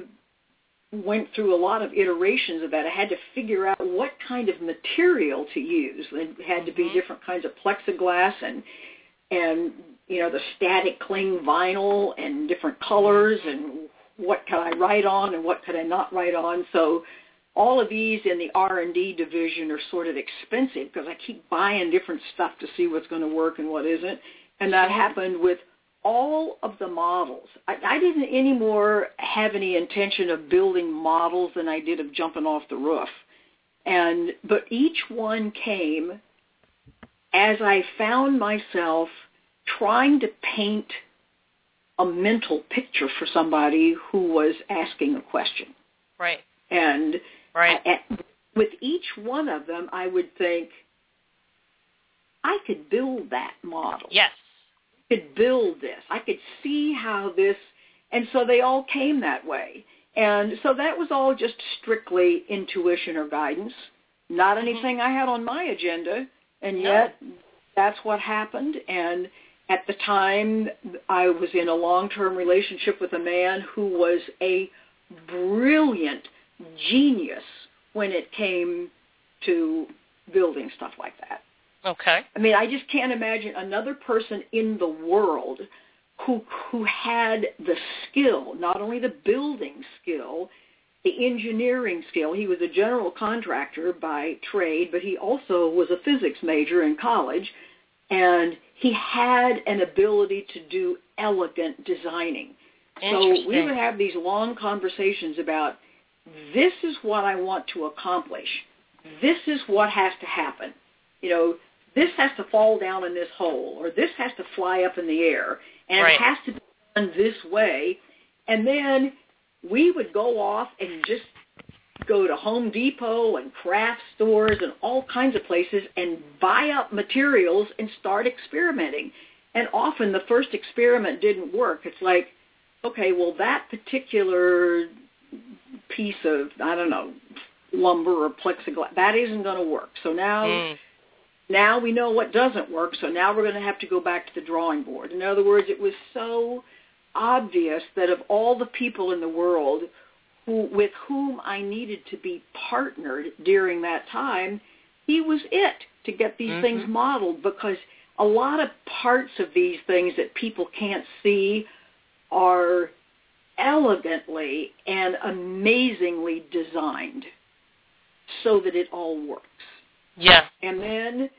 [SPEAKER 2] went through a lot of iterations of that. I had to figure out what kind of material to use. It had to be
[SPEAKER 1] Mhm.
[SPEAKER 2] different kinds of plexiglass and and you know the static cling vinyl and different colors and what could I write on and what could I not write on. So all of these in the R&D division are sort of expensive because I keep buying different stuff to see what's going to work and what isn't. And that happened with all of the models. I, I didn't anymore have any intention of building models than I did of jumping off the roof. And but each one came as I found myself trying to paint a mental picture for somebody who was asking a question.
[SPEAKER 1] Right.
[SPEAKER 2] And
[SPEAKER 1] Right.
[SPEAKER 2] at- with each one of them, I would think, I could build that model.
[SPEAKER 1] Yes.
[SPEAKER 2] I could build this. I could see how this, and so they all came that way. And so that was all just strictly intuition or guidance, not mm-hmm. anything I had on my agenda, and
[SPEAKER 1] No.
[SPEAKER 2] yet that's what happened. And at the time, I was in a long-term relationship with a man who was a brilliant genius when it came to building stuff like that.
[SPEAKER 1] Okay.
[SPEAKER 2] I mean, I just can't imagine another person in the world who who had the skill, not only the building skill, the engineering skill. He was a general contractor by trade, but he also was a physics major in college, and he had an ability to do elegant designing. So we would have these long conversations about this is what I want to accomplish. This is what has to happen. You know, this has to fall down in this hole or this has to fly up in the air and
[SPEAKER 1] right.
[SPEAKER 2] it has to be done this way. And then we would go off and just go to Home Depot and craft stores and all kinds of places and buy up materials and start experimenting. And often the first experiment didn't work. It's like, okay, well that particular piece of, I don't know, lumber or plexiglass, that isn't going to work. So now
[SPEAKER 1] Mm.
[SPEAKER 2] now we know what doesn't work, so now we're going to have to go back to the drawing board. In other words, it was so obvious that of all the people in the world who, with whom I needed to be partnered during that time, he was it to get these
[SPEAKER 1] Mhm.
[SPEAKER 2] things modeled because a lot of parts of these things that people can't see are elegantly and amazingly designed so that it all works.
[SPEAKER 1] Yeah.
[SPEAKER 2] And then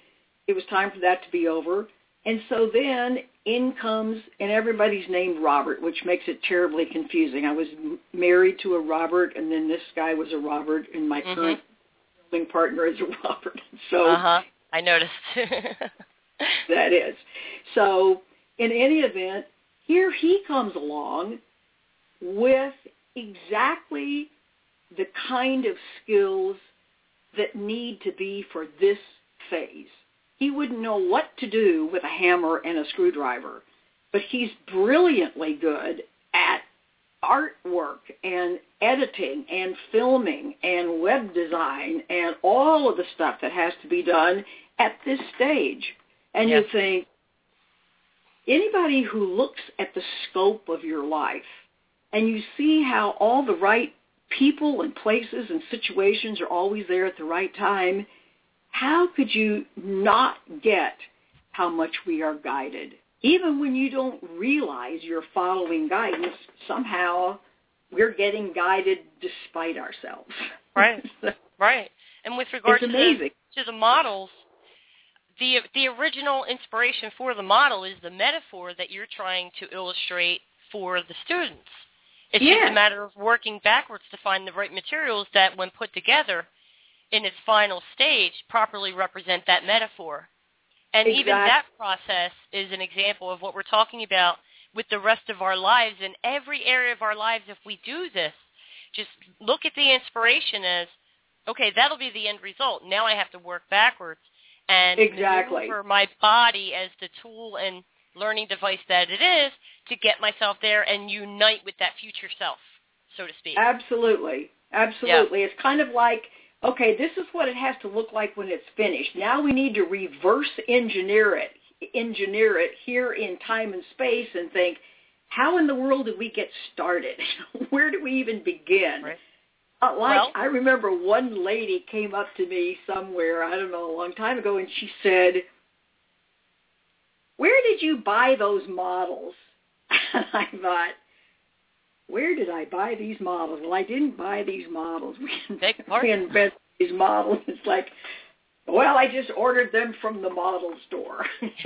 [SPEAKER 2] it was time for that to be over. And so then in comes, and everybody's named Robert, which makes it terribly confusing. I was m- married to a Robert, and then this guy was a Robert, and my
[SPEAKER 1] Mhm.
[SPEAKER 2] current building partner is a Robert. So
[SPEAKER 1] Uh huh. I noticed.
[SPEAKER 2] that is. So in any event, here he comes along with exactly the kind of skills that need to be for this phase. He wouldn't know what to do with a hammer and a screwdriver, but he's brilliantly good at artwork and editing and filming and web design and all of the stuff that has to be done at this stage. And
[SPEAKER 1] Yes.
[SPEAKER 2] you think, anybody who looks at the scope of your life and you see how all the right people and places and situations are always there at the right time, how could you not get how much we are guided? Even when you don't realize you're following guidance, somehow we're getting guided despite ourselves.
[SPEAKER 1] Right. right. And with regard to the to the models, the the original inspiration for the model is the metaphor that you're trying to illustrate for the students. It's just a matter of working backwards to find the right materials that, when put together in its final stage, properly represent that metaphor. And even that process is an example of what we're talking about with the rest of our lives in every area of our lives. If we do this, just look at the inspiration as, okay, that'll be the end result. Now I have to work backwards and
[SPEAKER 2] Exactly.
[SPEAKER 1] maneuver my body as the tool and learning device that it is to get myself there and unite with that future self, so to speak.
[SPEAKER 2] Absolutely. Absolutely. It's kind of like, okay, this is what it has to look like when it's finished. Now we need to reverse engineer it, engineer it here in time and space and think, how in the world did we get started? Where do we even begin?
[SPEAKER 1] Right.
[SPEAKER 2] Uh, like
[SPEAKER 1] Well-
[SPEAKER 2] I remember one lady came up to me somewhere, I don't know, a long time ago, and she said, "Where did you buy those models?" And I thought, "Where did I buy these models?" Well, I didn't buy these models. We,
[SPEAKER 1] Beg your
[SPEAKER 2] we invented these models. It's like, well, I just ordered them from the model store.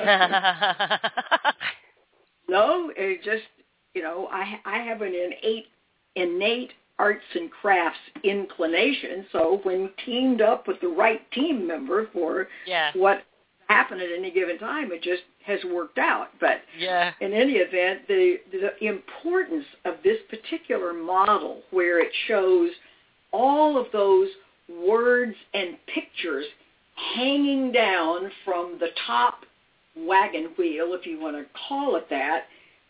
[SPEAKER 2] no, it just you know, I I have an innate innate arts and crafts inclination. So when teamed up with the right team member for
[SPEAKER 1] yeah.
[SPEAKER 2] what happened at any given time, it just has worked out. But
[SPEAKER 1] Yeah.
[SPEAKER 2] in any event, the the importance of this particular model, where it shows all of those words and pictures hanging down from the top wagon wheel, if you want to call it that,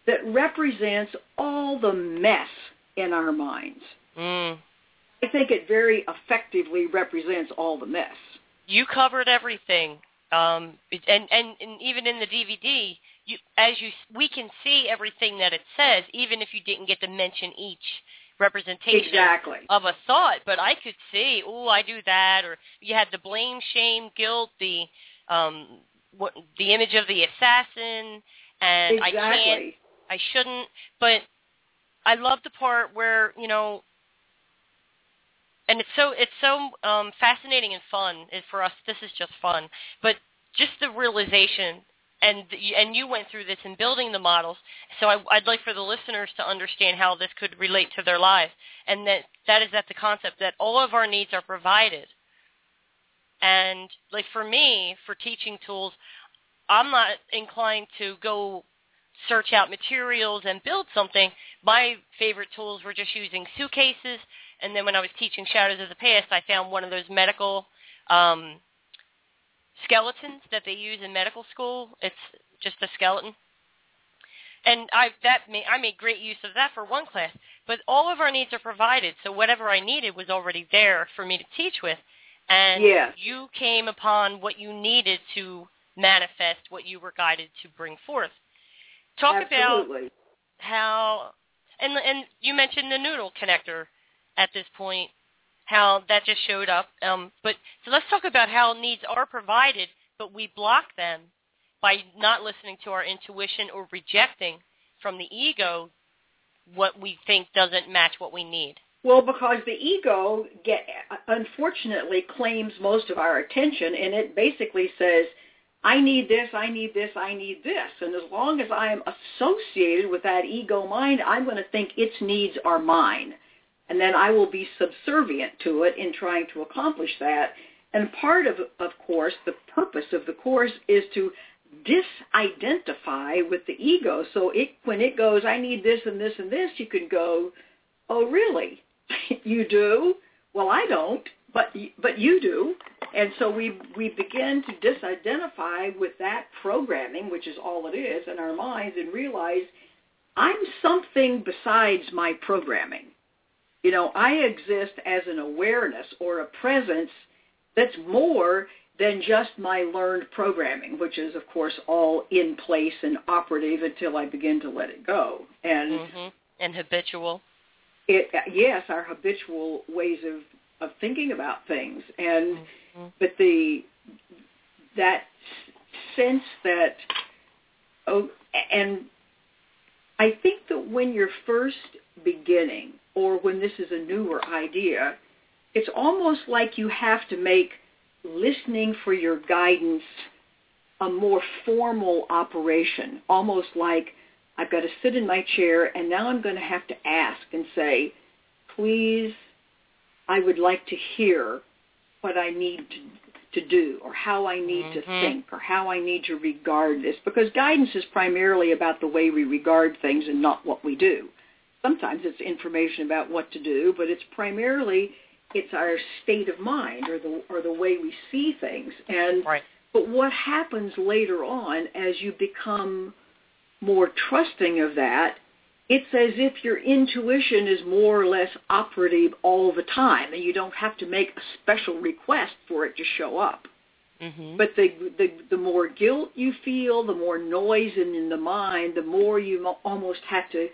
[SPEAKER 2] that represents all the mess in our minds.
[SPEAKER 1] Mm.
[SPEAKER 2] I think it very effectively represents all the mess.
[SPEAKER 1] You covered everything. Um, and, and, and even in the DVD, you, as you, we can see everything that it says, even if you didn't get to mention each representation
[SPEAKER 2] Exactly.
[SPEAKER 1] of a thought. But I could see, oh, I do that, or you had the blame, shame, guilt, the um, what, the image of the assassin, and I can't I shouldn't. But I love the part where you know, and it's so it's so um, fascinating and fun. Is for us, this is just fun. But just the realization and and you went through this in building the models. So I, would like for the listeners to understand how this could relate to their lives, and that that is that the concept that all of our needs are provided. And like for me, for teaching tools, I'm not inclined to go search out materials and build something. My favorite tools were just using suitcases, and then when I was teaching Shadows of the Past, I found one of those medical um, skeletons that they use in medical school. It's just a skeleton. And I that made, I made great use of that for one class. But all of our needs are provided, so whatever I needed was already there for me to teach with. And
[SPEAKER 2] yes.
[SPEAKER 1] you came upon what you needed to manifest what you were guided to bring forth. Talk
[SPEAKER 2] Absolutely.
[SPEAKER 1] about how and and you mentioned the noodle connector at this point how that just showed up. Um, but so let's talk about how needs are provided, but we block them by not listening to our intuition or rejecting from the ego what we think doesn't match what we need.
[SPEAKER 2] Well, because the ego get unfortunately claims most of our attention, and it basically says, "I need this, I need this, I need this," and as long as I am associated with that ego mind, I'm going to think its needs are mine and then I will be subservient to it in trying to accomplish that. And part of, of course, the purpose of the course is to disidentify with the ego. So it, when it goes, I need this and this and this, you can go, oh, really? you do? Well, I don't, but but you do. And so we we begin to disidentify with that programming, which is all it is, in our minds, and realize I'm something besides my programming. You know, I exist as an awareness or a presence that's more than just my learned programming, which is, of course, all in place and operative until I begin to let it go. And
[SPEAKER 1] mm-hmm. and habitual.
[SPEAKER 2] It yes, our habitual ways of of thinking about things, and mm-hmm. but the that sense that oh, and I think that when you're first beginning or when this is a newer idea, it's almost like you have to make listening for your guidance a more formal operation, almost like I've got to sit in my chair and now I'm going to have to ask and say, please, I would like to hear what I need to, to do or how I need mm-hmm. to think or how I need to regard this because guidance is primarily about the way we regard things and not what we do sometimes it's information about what to do, but it's primarily it's our state of mind or the or the way we see things. And
[SPEAKER 1] right.
[SPEAKER 2] but what happens later on as you become more trusting of that, it's as if your intuition is more or less operative all the time, and you don't have to make a special request for it to show up.
[SPEAKER 1] Mm-hmm.
[SPEAKER 2] But the, the the more guilt you feel, the more noise in, in the mind, the more you almost have to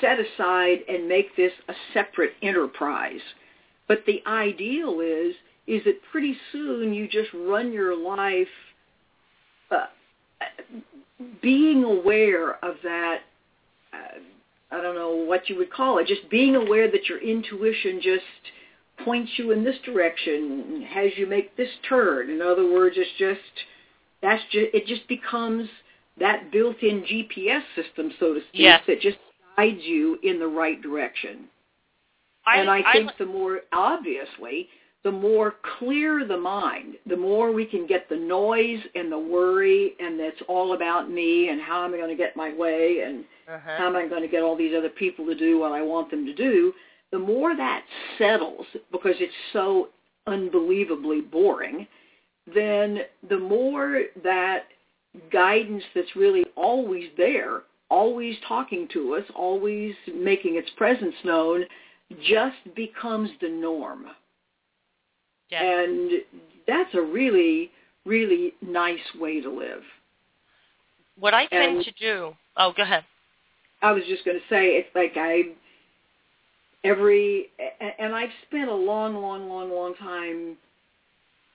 [SPEAKER 2] set aside and make this a separate enterprise. But the ideal is is that pretty soon you just run your life uh, being aware of that. Uh, I don't know what you would call it. Just being aware that your intuition just points you in this direction, has you make this turn. In other words, it's just that's just it just becomes that built-in GPS system, so to speak,
[SPEAKER 1] yes.
[SPEAKER 2] that just guides you in the right direction.
[SPEAKER 1] I,
[SPEAKER 2] and I think
[SPEAKER 1] I,
[SPEAKER 2] the more, obviously, the more clear the mind, the more we can get the noise and the worry and that's all about me and how am I going to get my way and
[SPEAKER 1] uh-huh.
[SPEAKER 2] how am I going to get all these other people to do what I want them to do, the more that settles because it's so unbelievably boring, then the more that guidance that's really always there always talking to us, always making its presence known, just becomes the norm.
[SPEAKER 1] Yeah.
[SPEAKER 2] And that's a really, really nice way to live.
[SPEAKER 1] What I tend
[SPEAKER 2] and
[SPEAKER 1] to do, oh, go ahead.
[SPEAKER 2] I was just going to say, it's like I, every, and I've spent a long, long, long, long time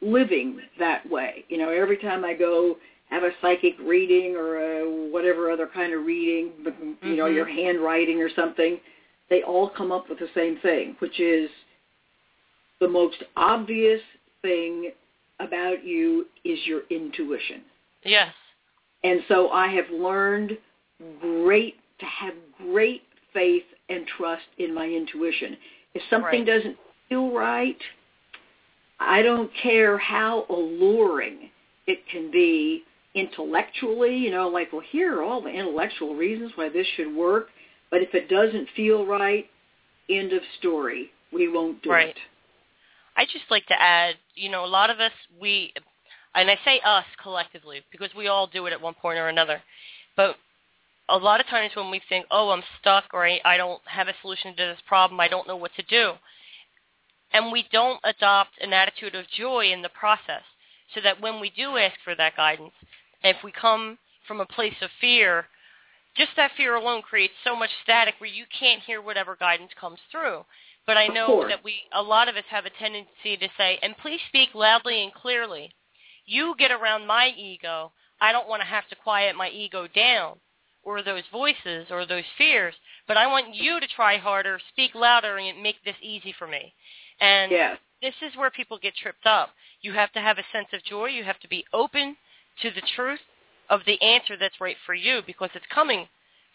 [SPEAKER 2] living that way. You know, every time I go have a psychic reading or a whatever other kind of reading, but you mm-hmm. know, your handwriting or something, they all come up with the same thing, which is the most obvious thing about you is your intuition.
[SPEAKER 1] Yes.
[SPEAKER 2] And so I have learned great to have great faith and trust in my intuition. If something
[SPEAKER 1] right.
[SPEAKER 2] doesn't feel right, I don't care how alluring it can be intellectually, you know, like, well, here are all the intellectual reasons why this should work. But if it doesn't feel right, end of story. We won't do
[SPEAKER 1] right.
[SPEAKER 2] it.
[SPEAKER 1] I just like to add, you know, a lot of us, we, and I say us collectively because we all do it at one point or another, but a lot of times when we think, oh, I'm stuck or I, I don't have a solution to this problem, I don't know what to do, and we don't adopt an attitude of joy in the process so that when we do ask for that guidance, if we come from a place of fear, just that fear alone creates so much static where you can't hear whatever guidance comes through. But I know that we, a lot of us have a tendency to say, and please speak loudly and clearly. You get around my ego. I don't want to have to quiet my ego down or those voices or those fears, but I want you to try harder, speak louder, and make this easy for me. And
[SPEAKER 2] yes.
[SPEAKER 1] this is where people get tripped up. You have to have a sense of joy. You have to be open to the truth of the answer that's right for you because it's coming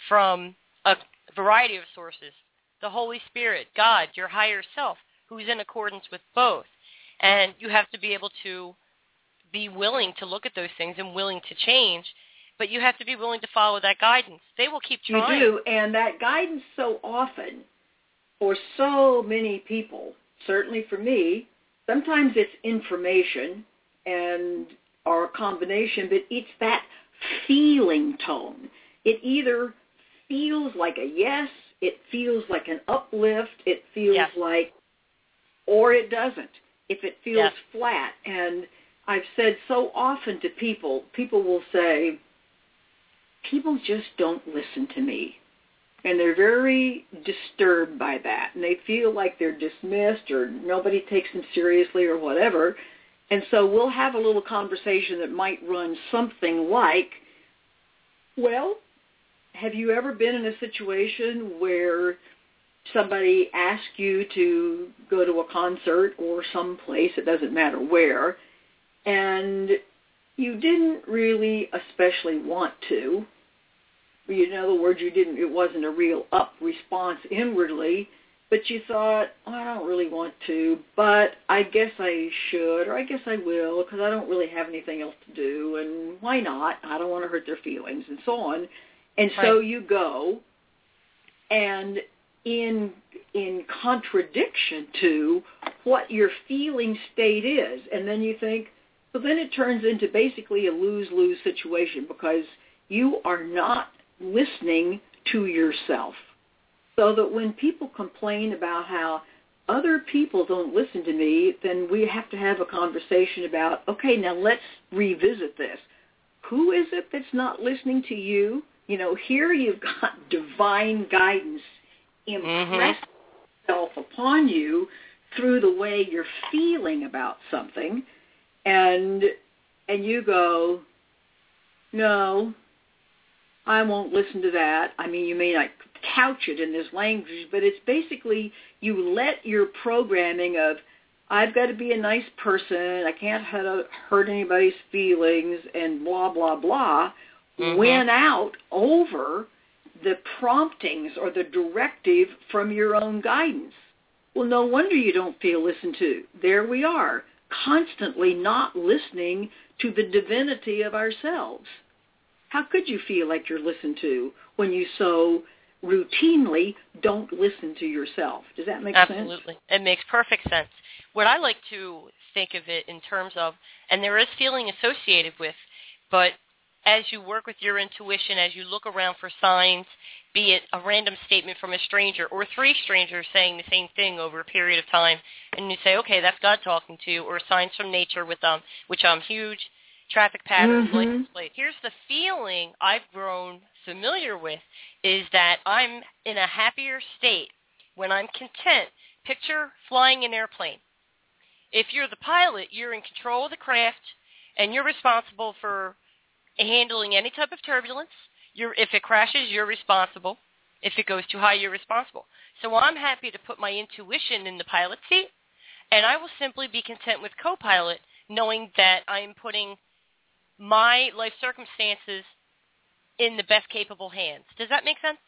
[SPEAKER 1] from a variety of sources the Holy Spirit, God, your higher self, who's in accordance with both. And you have to be able to be willing to look at those things and willing to change, but you have to be willing to follow that guidance. They will keep trying.
[SPEAKER 2] You do, and that guidance so often for so many people, certainly for me, sometimes it's information and or a combination, but it's that feeling tone. It either feels like a yes it feels like an uplift. It feels
[SPEAKER 1] yes.
[SPEAKER 2] like, or it doesn't. If it feels
[SPEAKER 1] yes.
[SPEAKER 2] flat. And I've said so often to people, people will say, people just don't listen to me. And they're very disturbed by that. And they feel like they're dismissed or nobody takes them seriously or whatever. And so we'll have a little conversation that might run something like, well, have you ever been in a situation where somebody asked you to go to a concert or some place, it doesn't matter where, and you didn't really especially want to. In other words, you didn't. It wasn't a real up response inwardly, but you thought, oh, I don't really want to, but I guess I should, or I guess I will, because I don't really have anything else to do, and why not? I don't want to hurt their feelings, and so on. And so you go, and in in contradiction to what your feeling state is, and then you think, well, then it turns into basically a lose-lose situation because you are not listening to yourself. So that when people complain about how other people don't listen to me, then we have to have a conversation about, okay, now let's revisit this. Who is it that's not listening to you? You know, here you've got divine guidance impress mm-hmm. itself upon you through the way you're feeling about something, and and you go, no, I won't listen to that. I mean, you may not couch it in this language, but it's basically you let your programming of I've got to be a nice person, I can't hurt anybody's feelings, and blah blah blah mm-hmm. win out over the promptings or the directive from your own guidance. Well, no wonder you don't feel listened to. There we are, constantly not listening to the divinity of ourselves. How could you feel like you're listened to when you so routinely don't listen to yourself? Does that make
[SPEAKER 1] Absolutely. sense?
[SPEAKER 2] Absolutely.
[SPEAKER 1] It makes perfect sense. What I like to think of it in terms of, and there is feeling associated with, but as you work with your intuition, as you look around for signs, be it a random statement from a stranger or three strangers saying the same thing over a period of time, and you say, okay, that's God talking to you, or signs from nature with um, which I'm huge traffic patterns,
[SPEAKER 2] mm-hmm.
[SPEAKER 1] license plate. Here's the feeling I've grown familiar with is that I'm in a happier state when I'm content. Picture flying an airplane. If you're the pilot, you're in control of the craft, and you're responsible for handling any type of turbulence. You're, if it crashes, you're responsible. If it goes too high, you're responsible. So I'm happy to put my intuition in the pilot seat, and I will simply be content with co-pilot, knowing that I am putting my life circumstances in the best capable hands. Does that make sense?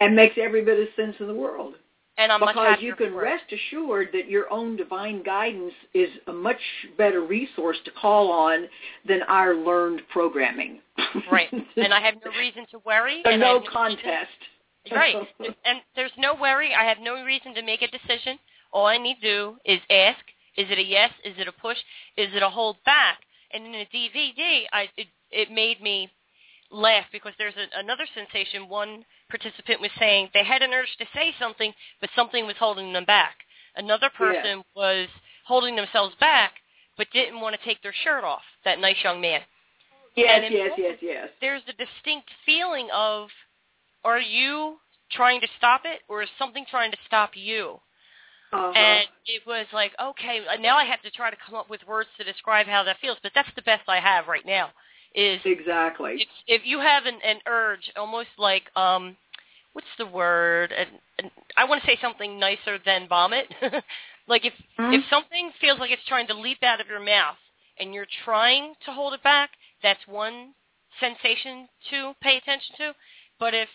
[SPEAKER 2] And makes every bit of sense in the world.
[SPEAKER 1] And I'm
[SPEAKER 2] because you can rest assured that your own divine guidance is a much better resource to call on than our learned programming.
[SPEAKER 1] right. And I have no reason to worry.
[SPEAKER 2] So no,
[SPEAKER 1] no
[SPEAKER 2] contest.
[SPEAKER 1] Reason, right. and there's no worry. I have no reason to make a decision. All I need to do is ask, is it a yes? Is it a push? Is it a hold back? And in a DVD, I, it, it made me laugh because there's a, another sensation. One participant was saying they had an urge to say something, but something was holding them back. Another person
[SPEAKER 2] yeah.
[SPEAKER 1] was holding themselves back, but didn't want to take their shirt off. That nice young man.
[SPEAKER 2] Yes, yes, yes, yes.
[SPEAKER 1] There's a distinct feeling of, are you trying to stop it, or is something trying to stop you?
[SPEAKER 2] Uh-huh.
[SPEAKER 1] And it was like, okay, now I have to try to come up with words to describe how that feels, but that's the best I have right now is
[SPEAKER 2] exactly
[SPEAKER 1] if, if you have an, an urge, almost like um, what's the word? And, and I want to say something nicer than vomit. like if
[SPEAKER 2] mm-hmm.
[SPEAKER 1] if something feels like it's trying to leap out of your mouth and you're trying to hold it back, that's one sensation to pay attention to. But if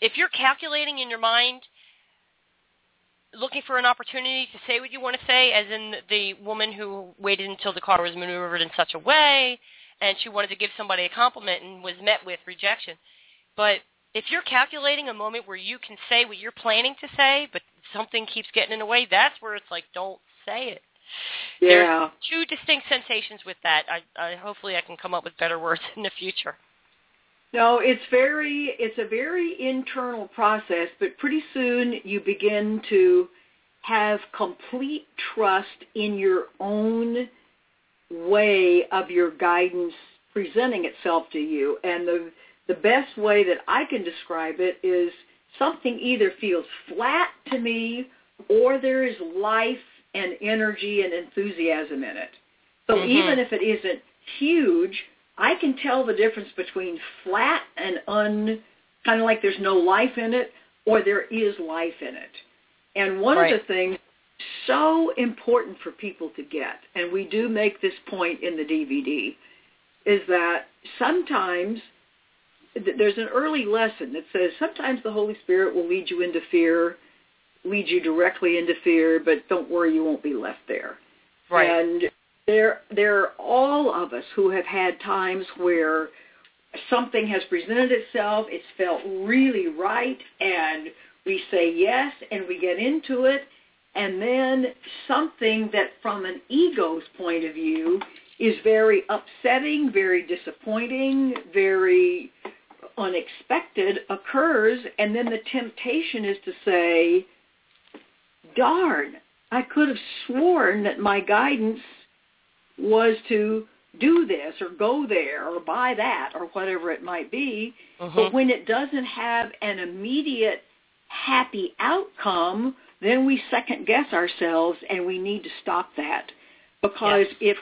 [SPEAKER 1] if you're calculating in your mind looking for an opportunity to say what you want to say, as in the woman who waited until the car was maneuvered in such a way and she wanted to give somebody a compliment and was met with rejection. But if you're calculating a moment where you can say what you're planning to say, but something keeps getting in the way, that's where it's like, don't say it.
[SPEAKER 2] Yeah.
[SPEAKER 1] There's two distinct sensations with that. I, I hopefully I can come up with better words in the future.
[SPEAKER 2] No, it's very it's a very internal process, but pretty soon you begin to have complete trust in your own way of your guidance presenting itself to you. And the the best way that I can describe it is something either feels flat to me or there is life and energy and enthusiasm in it. So
[SPEAKER 1] mm-hmm.
[SPEAKER 2] even if it isn't huge, I can tell the difference between flat and un kind of like there's no life in it or there is life in it. And one
[SPEAKER 1] right.
[SPEAKER 2] of the things so important for people to get, and we do make this point in the DVD, is that sometimes there's an early lesson that says sometimes the Holy Spirit will lead you into fear, lead you directly into fear, but don't worry, you won't be left there.
[SPEAKER 1] Right.
[SPEAKER 2] And there, there are all of us who have had times where something has presented itself, it's felt really right, and we say yes, and we get into it, and then something that from an ego's point of view is very upsetting, very disappointing, very unexpected occurs, and then the temptation is to say, darn, I could have sworn that my guidance was to do this or go there or buy that or whatever it might be.
[SPEAKER 1] Uh-huh.
[SPEAKER 2] But when it doesn't have an immediate happy outcome, then we second guess ourselves and we need to stop that. Because
[SPEAKER 1] yes.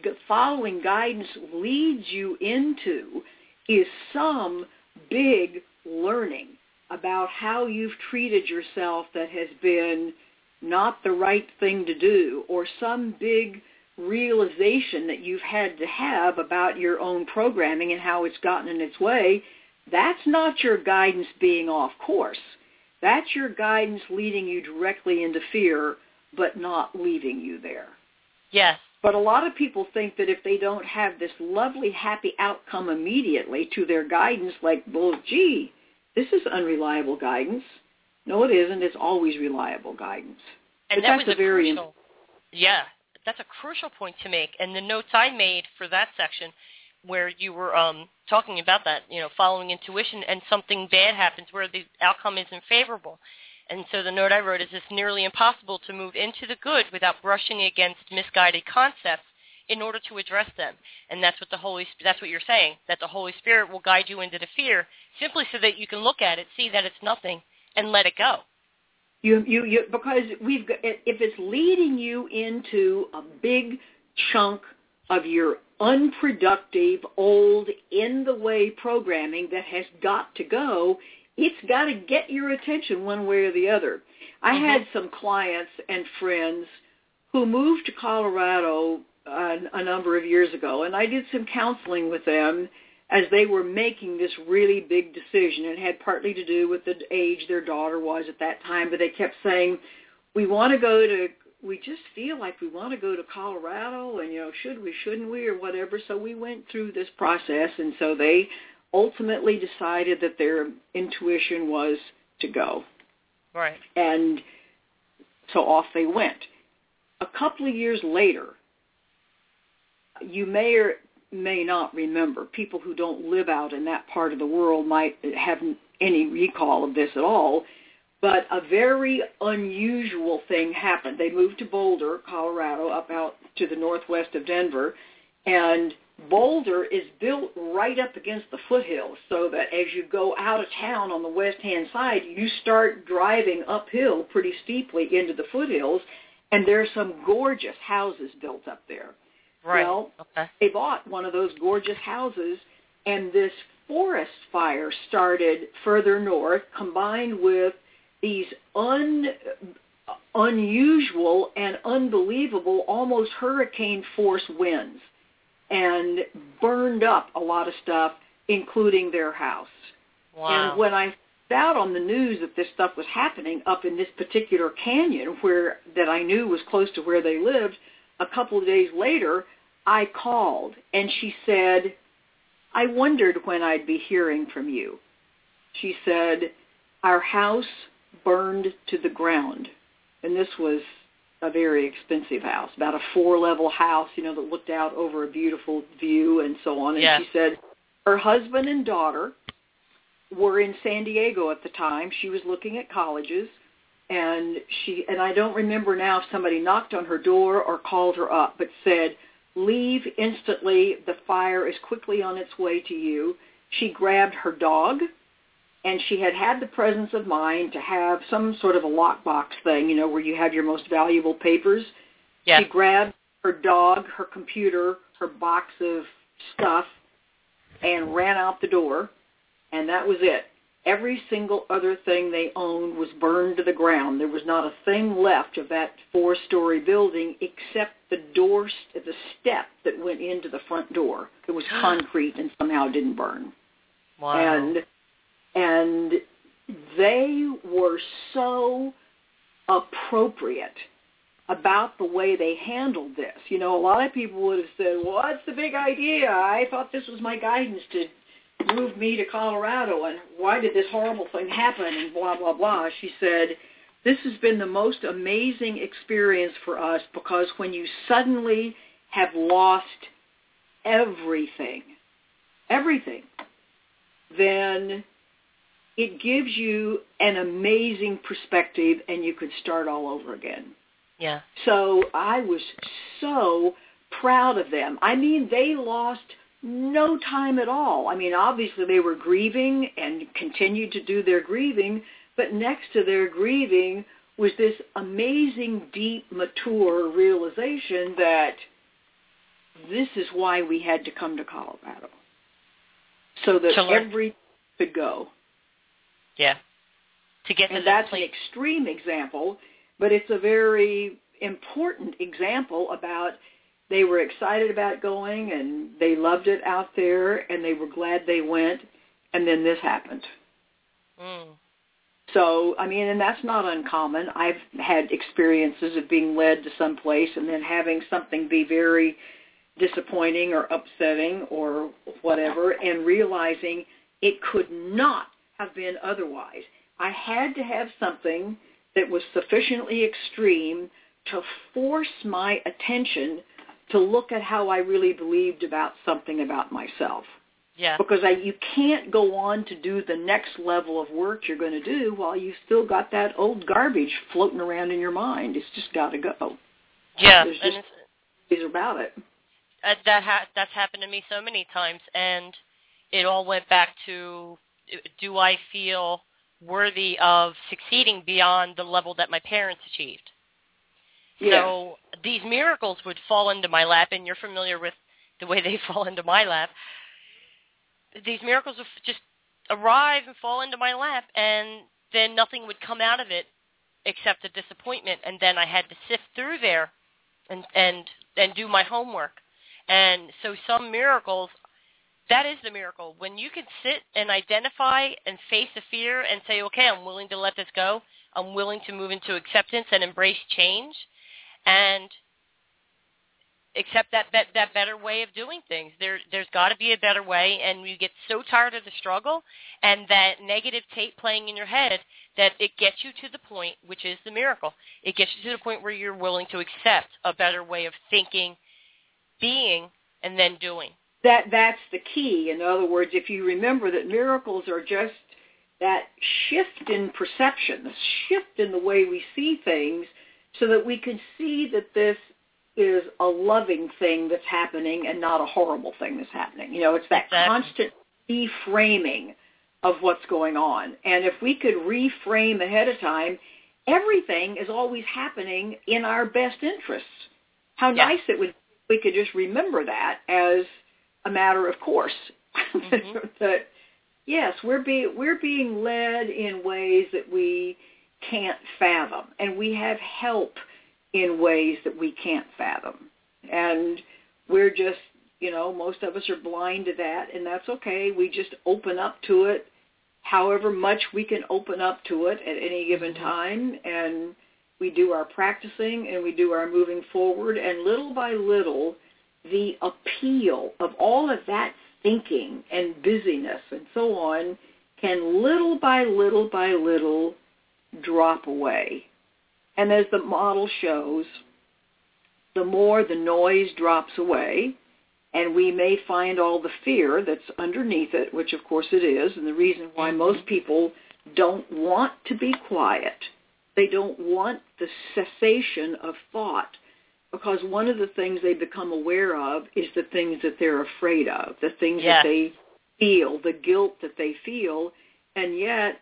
[SPEAKER 2] if following guidance leads you into is some big learning about how you've treated yourself that has been not the right thing to do or some big realization that you've had to have about your own programming and how it's gotten in its way, that's not your guidance being off course. That's your guidance leading you directly into fear, but not leaving you there.
[SPEAKER 1] Yes.
[SPEAKER 2] But a lot of people think that if they don't have this lovely, happy outcome immediately to their guidance, like, well, gee, this is unreliable guidance. No, it isn't. It's always reliable guidance.
[SPEAKER 1] And
[SPEAKER 2] but
[SPEAKER 1] that
[SPEAKER 2] that's
[SPEAKER 1] was a,
[SPEAKER 2] very
[SPEAKER 1] crucial, yeah, that's a crucial point to make. And the notes I made for that section where you were um, talking about that, you know, following intuition and something bad happens where the outcome isn't favorable. And so the note I wrote is it's nearly impossible to move into the good without brushing against misguided concepts in order to address them. And that's what the Holy that's what you're saying, that the Holy Spirit will guide you into the fear simply so that you can look at it, see that it's nothing and let it go.
[SPEAKER 2] You you you because we've got, if it's leading you into a big chunk of your unproductive, old, in-the-way programming that has got to go, it's got to get your attention one way or the other. I
[SPEAKER 1] Mhm.
[SPEAKER 2] had some clients and friends who moved to Colorado uh, a number of years ago, and I did some counseling with them as they were making this really big decision. It had partly to do with the age their daughter was at that time, but they kept saying, "We want to go to we just feel like we want to go to Colorado and you know should we shouldn't we or whatever. So we went through this process and so they ultimately decided that their intuition was to go.
[SPEAKER 1] Right.
[SPEAKER 2] and so off they went. A couple of years later you may or may not remember people who don't live out in that part of the world might have any recall of this at all but a very unusual thing happened. They moved to Boulder, Colorado, up out to the northwest of Denver, and Boulder is built right up against the foothills, so that as you go out of town on the west-hand side, you start driving uphill pretty steeply into the foothills, and there's some gorgeous houses built up there.
[SPEAKER 1] Right.
[SPEAKER 2] Well,
[SPEAKER 1] okay.
[SPEAKER 2] they bought one of those gorgeous houses and this forest fire started further north combined with these un, unusual and unbelievable almost hurricane force winds and burned up a lot of stuff including their house.
[SPEAKER 1] Wow.
[SPEAKER 2] And when I found out on the news that this stuff was happening up in this particular canyon where that I knew was close to where they lived, a couple of days later, I called and she said, I wondered when I'd be hearing from you. She said, our house burned to the ground. And this was a very expensive house, about a four-level house, you know, that looked out over a beautiful view and so on. And
[SPEAKER 1] Yeah.
[SPEAKER 2] she said her husband and daughter were in San Diego at the time. She was looking at colleges and she and I don't remember now if somebody knocked on her door or called her up, but said, "Leave instantly. The fire is quickly on its way to you." She grabbed her dog, and she had had the presence of mind to have some sort of a lockbox thing, you know, where you have your most valuable papers.
[SPEAKER 1] Yeah.
[SPEAKER 2] She grabbed her dog, her computer, her box of stuff, and ran out the door, and that was it. Every single other thing they owned was burned to the ground. There was not a thing left of that four-story building except the door, the step that went into the front door. It was concrete and somehow didn't burn.
[SPEAKER 1] Wow.
[SPEAKER 2] And and they were so appropriate about the way they handled this. You know, a lot of people would have said, "Well, what's the big idea? I thought this was my guidance to move me to Colorado, and why did this horrible thing happen?" And blah blah blah. She said, "This has been the most amazing experience for us because when you suddenly have lost everything, everything, then it gives you an amazing perspective and you could start all over again.
[SPEAKER 1] yeah.
[SPEAKER 2] So I was so proud of them. I mean, they lost no time at all. I mean, obviously they were grieving and continued to do their grieving, but next to their grieving was this amazing, deep, mature realization that this is why we had to come to Colorado. So that
[SPEAKER 1] To
[SPEAKER 2] every could go.
[SPEAKER 1] Yeah. To get to
[SPEAKER 2] And
[SPEAKER 1] the
[SPEAKER 2] that's an extreme example, but it's a very important example about they were excited about going and they loved it out there and they were glad they went and then this happened.
[SPEAKER 1] Mm.
[SPEAKER 2] So, I mean, and that's not uncommon. I've had experiences of being led to some place and then having something be very disappointing or upsetting or whatever and realizing it could not have been otherwise. I had to have something that was sufficiently extreme to force my attention to look at how I really believed about something about myself
[SPEAKER 1] Yeah.
[SPEAKER 2] because I, you can't go on to do the next level of work you're going to do while you've still got that old garbage floating around in your mind. It's just got to go.
[SPEAKER 1] Yeah.
[SPEAKER 2] There's just-
[SPEAKER 1] it's,
[SPEAKER 2] It's about it.
[SPEAKER 1] uh, that ha- that's happened to me so many times, and it all went back to do I feel worthy of succeeding beyond the level that my parents achieved?
[SPEAKER 2] Yes.
[SPEAKER 1] So these miracles would fall into my lap, and you're familiar with the way they fall into my lap. These miracles would just arrive and fall into my lap, and then nothing would come out of it except a disappointment, and then I had to sift through there and and and do my homework. And so some miracles that is the miracle. When you can sit and identify and face the fear and say, okay, I'm willing to let this go. I'm willing to move into acceptance and embrace change and accept that that, that better way of doing things. There there's got to be a better way and you get so tired of the struggle and that negative tape playing in your head that it gets you to the point which is the miracle. It gets you to the point where you're willing to accept a better way of thinking, being and then doing.
[SPEAKER 2] That that's the key. In other words, if you remember that miracles are just that shift in perception, the shift in the way we see things so that we can see that this is a loving thing that's happening and not a horrible thing that's happening. You know, it's that
[SPEAKER 1] Exactly.
[SPEAKER 2] constant reframing of what's going on. And if we could reframe ahead of time, everything is always happening in our best interests. How
[SPEAKER 1] Yeah.
[SPEAKER 2] nice it would be if we could just remember that as a matter of course.
[SPEAKER 1] Mhm.
[SPEAKER 2] that yes, we're being we're being led in ways that we can't fathom, and we have help in ways that we can't fathom, and we're just you know most of us are blind to that, and that's okay. We just open up to it, however much we can open up to it at any given time, and we do our practicing and we do our moving forward, and little by little, the appeal of all of that thinking and busyness and so on can little by little by little drop away. And as the model shows, the more the noise drops away, and we may find all the fear that's underneath it, which of course it is, and the reason why
[SPEAKER 1] Mhm.
[SPEAKER 2] most people don't want to be quiet. They don't want the cessation of thought because one of the things they become aware of is the things that they're afraid of, the things
[SPEAKER 1] Yes.
[SPEAKER 2] that they feel, the guilt that they feel, and yet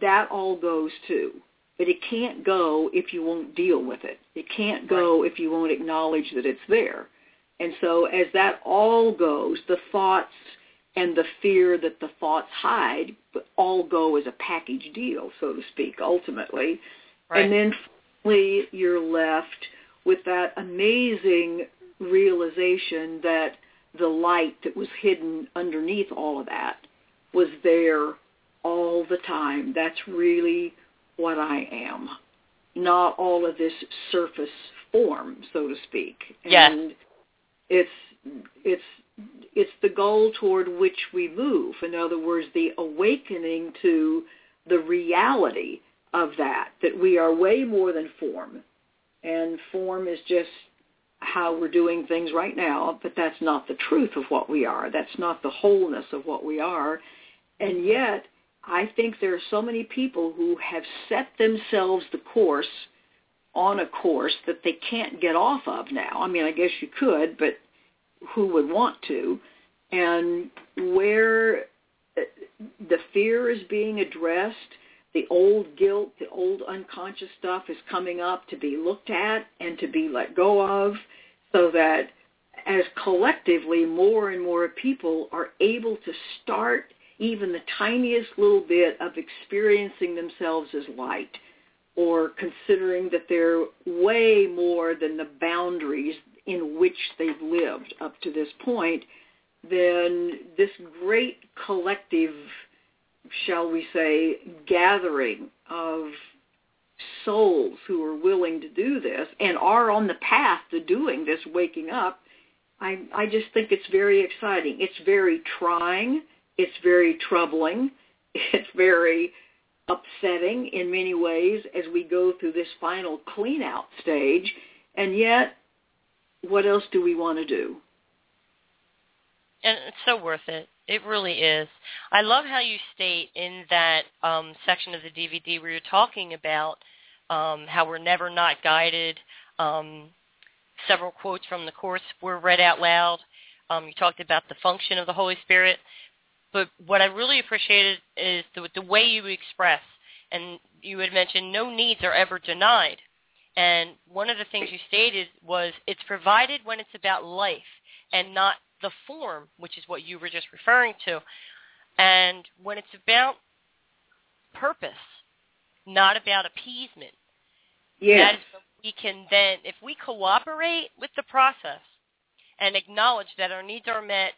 [SPEAKER 2] that all goes too. But it can't go if you won't deal with it. It can't go if you won't acknowledge that it's there. And so as that all goes, the thoughts and the fear that the thoughts hide all go as a package deal, so to speak, ultimately.
[SPEAKER 1] Right.
[SPEAKER 2] And then finally you're left with that amazing realization that the light that was hidden underneath all of that was there all the time. That's really what I am. Not all of this surface form, so to speak.
[SPEAKER 1] Yes.
[SPEAKER 2] And it's it's it's the goal toward which we move. In other words, the awakening to the reality of that, that we are way more than form. And form is just how we're doing things right now, but that's not the truth of what we are. That's not the wholeness of what we are. And yet, I think there are so many people who have set themselves the course on a course that they can't get off of now. I mean, I guess you could, but who would want to? And where the fear is being addressed, the old guilt, the old unconscious stuff is coming up to be looked at and to be let go of so that as collectively more and more people are able to start even the tiniest little bit of experiencing themselves as light or considering that they're way more than the boundaries in which they've lived up to this point, then this great collective, shall we say, gathering of souls who are willing to do this and are on the path to doing this waking up, I, I just think it's very exciting. It's very trying. It's very troubling. It's very upsetting in many ways as we go through this final clean out stage. And yet, what else do we want to do?
[SPEAKER 1] and it's so worth it. It really is. I love how you state in that um, section of the DVD where you're talking about um, how we're never not guided. Um, several quotes from the course were read out loud. Um, you talked about the function of the Holy Spirit, but what I really appreciated is the, the way you express, and you had mentioned no needs are ever denied. And one of the things you stated was it's provided when it's about life and not the form, which is what you were just referring to. And when it's about purpose, not about appeasement,
[SPEAKER 2] Yes.
[SPEAKER 1] that is when we can then, if we cooperate with the process and acknowledge that our needs are met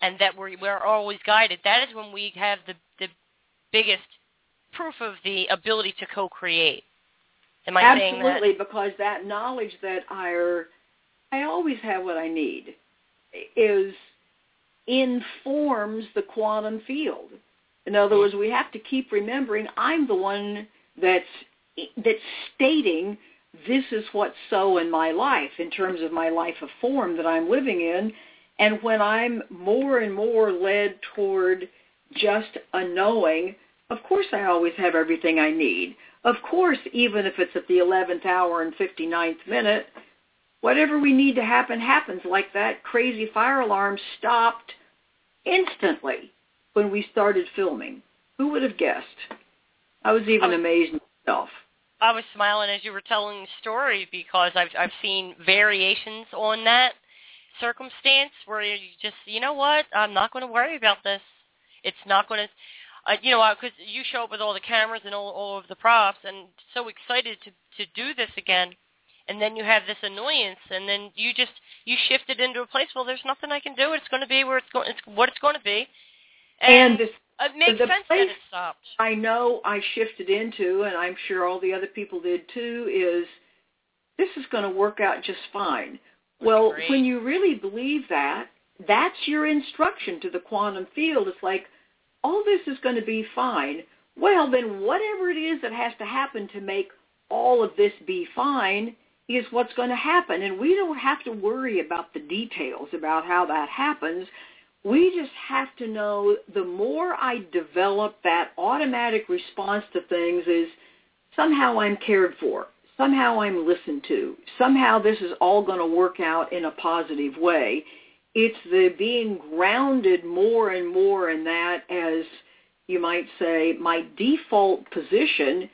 [SPEAKER 1] and that we're, we're always guided, that is when we have the, the biggest proof of the ability to co-create. Am I saying that?
[SPEAKER 2] Absolutely, because that knowledge that I I always have what I need is informs the quantum field. In other words, we have to keep remembering I'm the one that's that's stating this is what's so in my life in terms of my life of form that I'm living in. And when I'm more and more led toward just a knowing, of course I always have everything I need. Of course, even if it's at the 11th hour and 59th minute, whatever we need to happen happens. Like that crazy fire alarm stopped instantly when we started filming. Who would have guessed? I was even
[SPEAKER 1] Oh.
[SPEAKER 2] amazed myself.
[SPEAKER 1] I was smiling as you were telling the story because I've I've seen variations on that circumstance where you just you know what I'm not going to worry about this. It's not going to, uh, you know, because you show up with all the cameras and all all of the props and so excited to to do this again, and then you have this annoyance and then you just you shift it into a place. Well, there's nothing I can do. It's going to be where it's going. It's what it's going to be,
[SPEAKER 2] And this
[SPEAKER 1] it makes
[SPEAKER 2] the
[SPEAKER 1] sense
[SPEAKER 2] place-
[SPEAKER 1] that it stopped.
[SPEAKER 2] I know I shifted into, and I'm sure all the other people did too, is this is going to work out just fine. Well,
[SPEAKER 1] Great.
[SPEAKER 2] when you really believe that, that's your instruction to the quantum field. It's like, all this is going to be fine. Well, then whatever it is that has to happen to make all of this be fine is what's going to happen. And we don't have to worry about the details about how that happens. We just have to know the more I develop that automatic response to things is somehow I'm cared for. Somehow I'm listened to. Somehow this is all going to work out in a positive way. It's the being grounded more and more in that as you might say my default position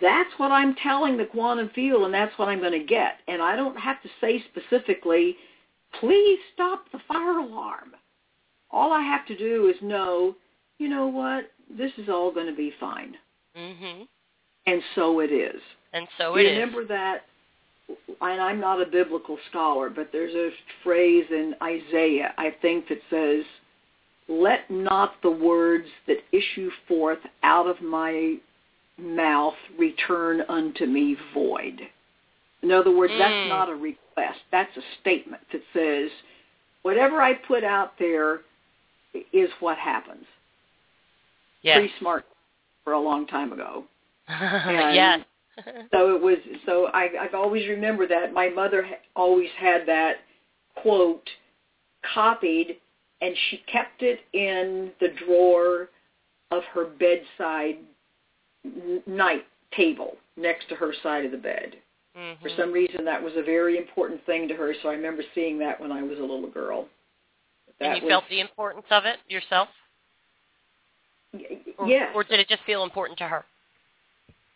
[SPEAKER 2] that's what I'm telling the quantum field and that's what I'm going to get. And I don't have to say specifically, please stop the fire alarm. All I have to do is know, you know what, this is all going to be fine.
[SPEAKER 1] Mhm.
[SPEAKER 2] And so it is.
[SPEAKER 1] And so it is.
[SPEAKER 2] Remember that, and I'm not a biblical scholar, but there's a phrase in Isaiah, I think, that says, let not the words that issue forth out of my mouth return unto me void. In other words,
[SPEAKER 1] Mm.
[SPEAKER 2] that's not a request. That's a statement that says, whatever I put out there is what happens.
[SPEAKER 1] Yes.
[SPEAKER 2] Pretty smart for a long time ago.
[SPEAKER 1] Yes.
[SPEAKER 2] So it was. So I, I've always remembered that. My mother always had that quote copied, and she kept it in the drawer of her bedside night table next to her side of the bed.
[SPEAKER 1] Mhm.
[SPEAKER 2] For some reason, that was a very important thing to her. So I remember seeing that when I was a little girl. That
[SPEAKER 1] and you
[SPEAKER 2] was,
[SPEAKER 1] felt the importance of it yourself? Or,
[SPEAKER 2] yes.
[SPEAKER 1] Or did it just feel important to her?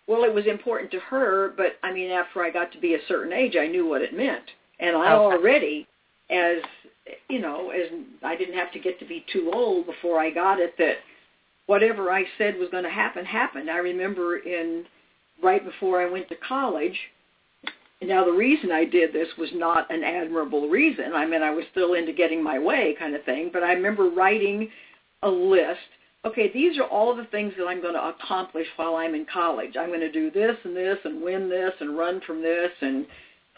[SPEAKER 2] Well, it was important to her, but I mean, after I got to be a certain age, I knew what it meant, and I
[SPEAKER 1] Okay.
[SPEAKER 2] already, as you know, as I didn't have to get to be too old before I got it that whatever I said was going to happen happened. I remember in right before I went to college. Now, the reason I did this was not an admirable reason. I mean, I was still into getting my way kind of thing, but I remember writing a list okay, these are all the things that I'm going to accomplish while I'm in college. I'm going to do this and this and win this and run from this and,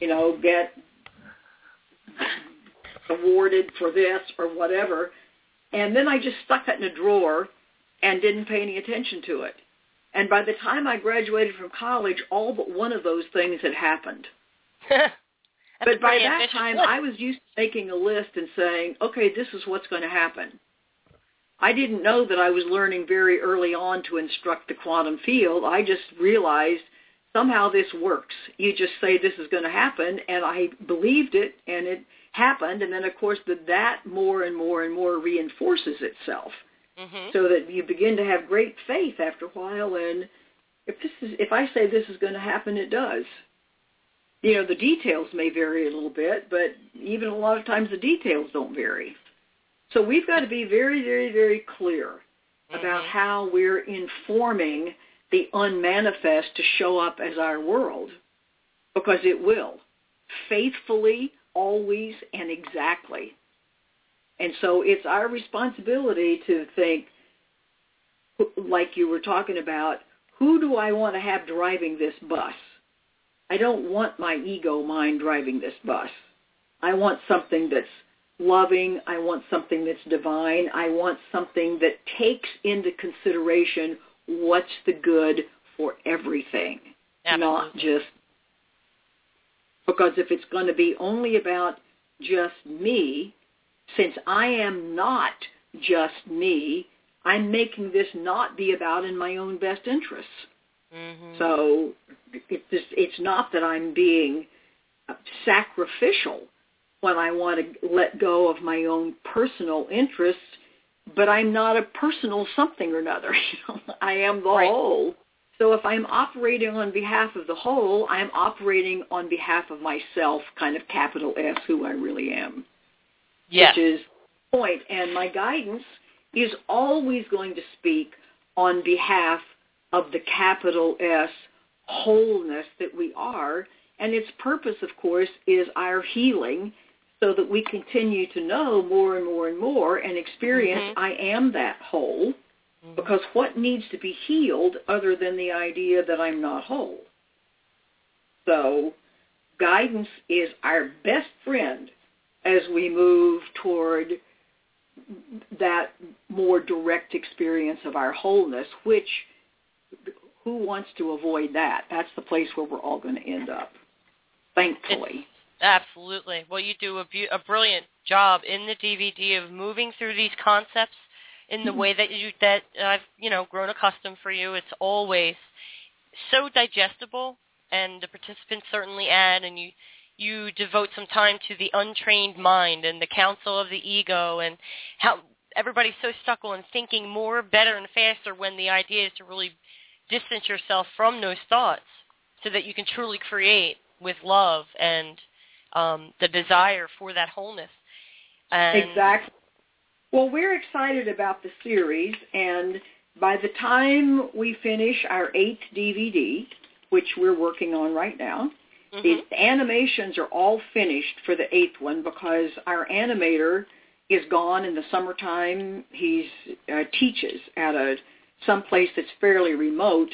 [SPEAKER 2] you know, get awarded for this or whatever. And then I just stuck it in a drawer and didn't pay any attention to it. And by the time I graduated from college, all but one of those things had happened. But by that time,
[SPEAKER 1] list.
[SPEAKER 2] I was used to making a list and saying, okay, this is what's going to happen. I didn't know that I was learning very early on to instruct the quantum field. I just realized somehow this works. You just say this is going to happen, and I believed it, and it happened. And then, of course, that that more and more and more reinforces itself,
[SPEAKER 1] Mhm.
[SPEAKER 2] so that you begin to have great faith after a while. And if this is, if I say this is going to happen, it does. you know, the details may vary a little bit, but even a lot of times the details don't vary. So we've got to be very, very, very clear about
[SPEAKER 1] Mhm.
[SPEAKER 2] how we're informing the unmanifest to show up as our world, because it will, faithfully, always, and exactly. And so it's our responsibility to think, like you were talking about, who do I want to have driving this bus? I don't want my ego mind driving this bus. I want something that's loving. I want something that's divine. I want something that takes into consideration what's the good for everything, not just because if it's going to be only about just me, since I am not just me, I'm making this not be about in my own best interests.
[SPEAKER 1] Mhm.
[SPEAKER 2] So it just, it's not that I'm being sacrificial when I want to let go of my own personal interests, but I'm not a personal something or another. You know, I am the
[SPEAKER 1] Right.
[SPEAKER 2] whole. So if I'm operating on behalf of the whole, I'm operating on behalf of myself, kind of capital S, who I really am
[SPEAKER 1] yes.
[SPEAKER 2] which is point. And my guidance is always going to speak on behalf of the capital S wholeness that we are. And its purpose, of course, is our healing so that we continue to know more and more and more and experience
[SPEAKER 1] Mhm.
[SPEAKER 2] I am that whole.
[SPEAKER 1] Mhm.
[SPEAKER 2] Because what needs to be healed other than the idea that I'm not whole? So guidance is our best friend as we move toward that more direct experience of our wholeness, which who wants to avoid that? That's the place where we're all going to end up, thankfully.
[SPEAKER 1] Absolutely. Well, you do a, bu- a brilliant job in the DVD of moving through these concepts in the way that you that I've you know grown accustomed for you. It's always so digestible, and the participants certainly add, and you you devote some time to the untrained mind and the counsel of the ego, and how everybody's so stuck on thinking more, better, and faster when the idea is to really distance yourself from those thoughts so that you can truly create with love and um, the desire for that wholeness. And
[SPEAKER 2] Exactly. Well, we're excited about the series, and by the time we finish our eighth DVD, which we're working on right now, the animations are all finished for the eighth one because our animator is gone in the summertime. He's uh, teaches at a some place that's fairly remote,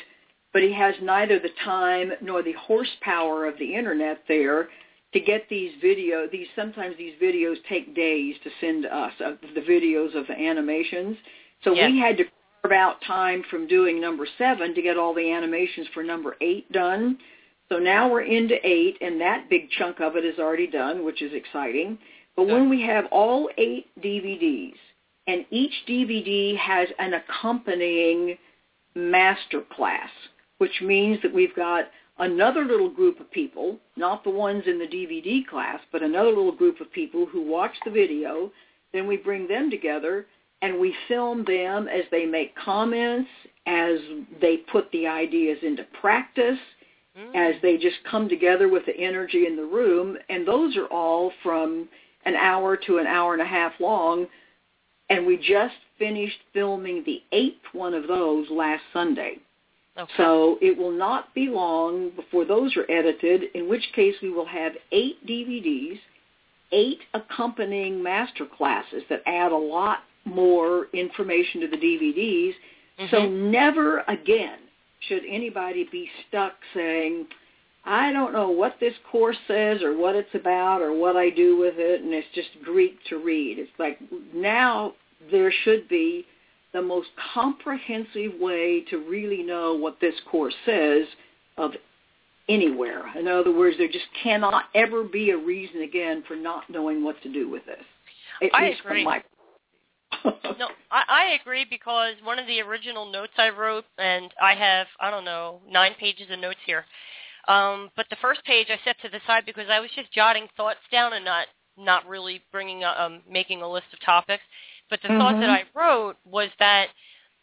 [SPEAKER 2] but he has neither the time nor the horsepower of the internet there to get these video. These sometimes these videos take days to send to us of the videos of the animations. So
[SPEAKER 1] Yes.
[SPEAKER 2] we had to carve out time from doing number seven to get all the animations for number eight done. So now we're into eight, and that big chunk of it is already done, which is exciting. But when we have all eight DVDs, and each DVD has an accompanying master class, which means that we've got another little group of people, not the ones in the DVD class, but another little group of people who watch the video. Then we bring them together and we film them as they make comments, as they put the ideas into practice,
[SPEAKER 1] Mm.
[SPEAKER 2] as they just come together with the energy in the room. And those are all from an hour to an hour and a half long. And we just finished filming the eighth one of those last Sunday.
[SPEAKER 1] Okay.
[SPEAKER 2] So it will not be long before those are edited, in which case we will have eight DVDs, eight accompanying master classes that add a lot more information to the DVDs. So
[SPEAKER 1] Mhm.
[SPEAKER 2] never again should anybody be stuck saying, I don't know what this course says or what it's about or what I do with it, and it's just Greek to read. It's like now there should be the most comprehensive way to really know what this course says of anywhere. In other words, there just cannot ever be a reason again for not knowing what to do with this. At
[SPEAKER 1] I
[SPEAKER 2] least
[SPEAKER 1] agree.
[SPEAKER 2] from my
[SPEAKER 1] no, I, I agree because one of the original notes I wrote, and I have I don't know nine pages of notes here. Um, but the first page I set to the side because I was just jotting thoughts down and not not really bringing a, um, making a list of topics. But the thought that
[SPEAKER 2] Mhm.
[SPEAKER 1] I wrote was that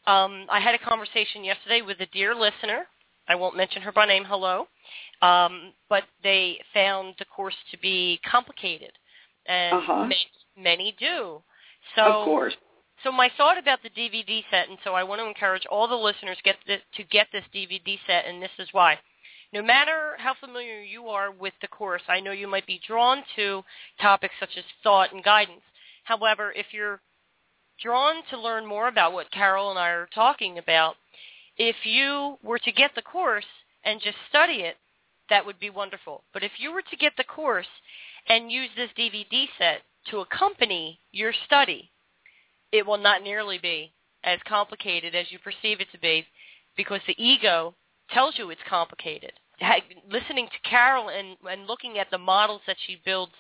[SPEAKER 1] um, I had a conversation yesterday with a dear listener I won't mention her by name, hello, um, but they found the course to be complicated, and
[SPEAKER 2] Uh-huh.
[SPEAKER 1] many, many do. So,
[SPEAKER 2] of course.
[SPEAKER 1] So my thought about the DVD set, and so I want to encourage all the listeners get this, to get this DVD set, and this is why. No matter how familiar you are with the course, I know you might be drawn to topics such as thought and guidance. However, if you're drawn to learn more about what Carol and I are talking about, if you were to get the course and just study it, that would be wonderful. But if you were to get the course and use this DVD set to accompany your study, it will not nearly be as complicated as you perceive it to be because the ego tells you it's complicated. Listening to Carol and, and looking at the models that she builds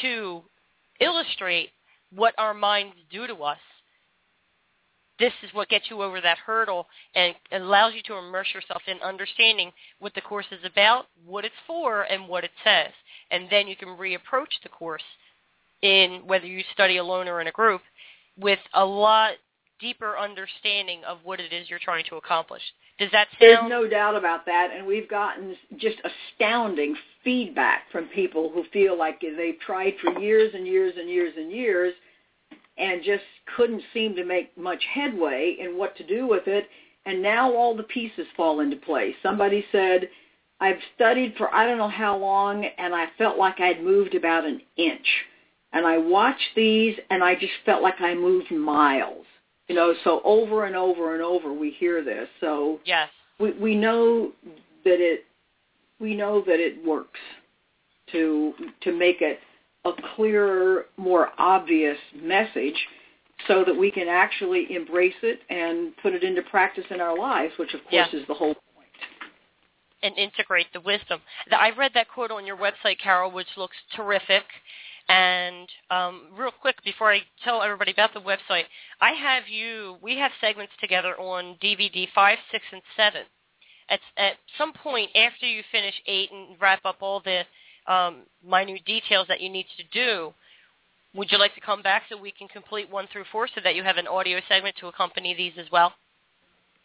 [SPEAKER 1] to illustrate what our minds do to us, this is what gets you over that hurdle and allows you to immerse yourself in understanding what the course is about, what it's for, and what it says. And then you can reapproach the course in whether you study alone or in a group with a lot deeper understanding of what it is you're trying to accomplish. Does that sound?
[SPEAKER 2] There's no doubt about that, and we've gotten just astounding feedback from people who feel like they've tried for years and years and years and years and just couldn't seem to make much headway in what to do with it, and now all the pieces fall into place. Somebody said, I've studied for I don't know how long, and I felt like I'd moved about an inch. And I watched these, and I just felt like I moved miles. You know, so over and over and over we hear this. So
[SPEAKER 1] yes.
[SPEAKER 2] we we know that it we know that it works to to make it a clearer, more obvious message so that we can actually embrace it and put it into practice in our lives, which of course
[SPEAKER 1] Yeah.
[SPEAKER 2] is the whole point.
[SPEAKER 1] and integrate the wisdom. I read that quote on your website, Carol, which looks terrific. And um, real quick, before I tell everybody about the website, I have you. We have segments together on DVD five, six, and seven. At at some point after you finish eight and wrap up all the um, minute details that you need to do, would you like to come back so we can complete one through four, so that you have an audio segment to accompany these as well?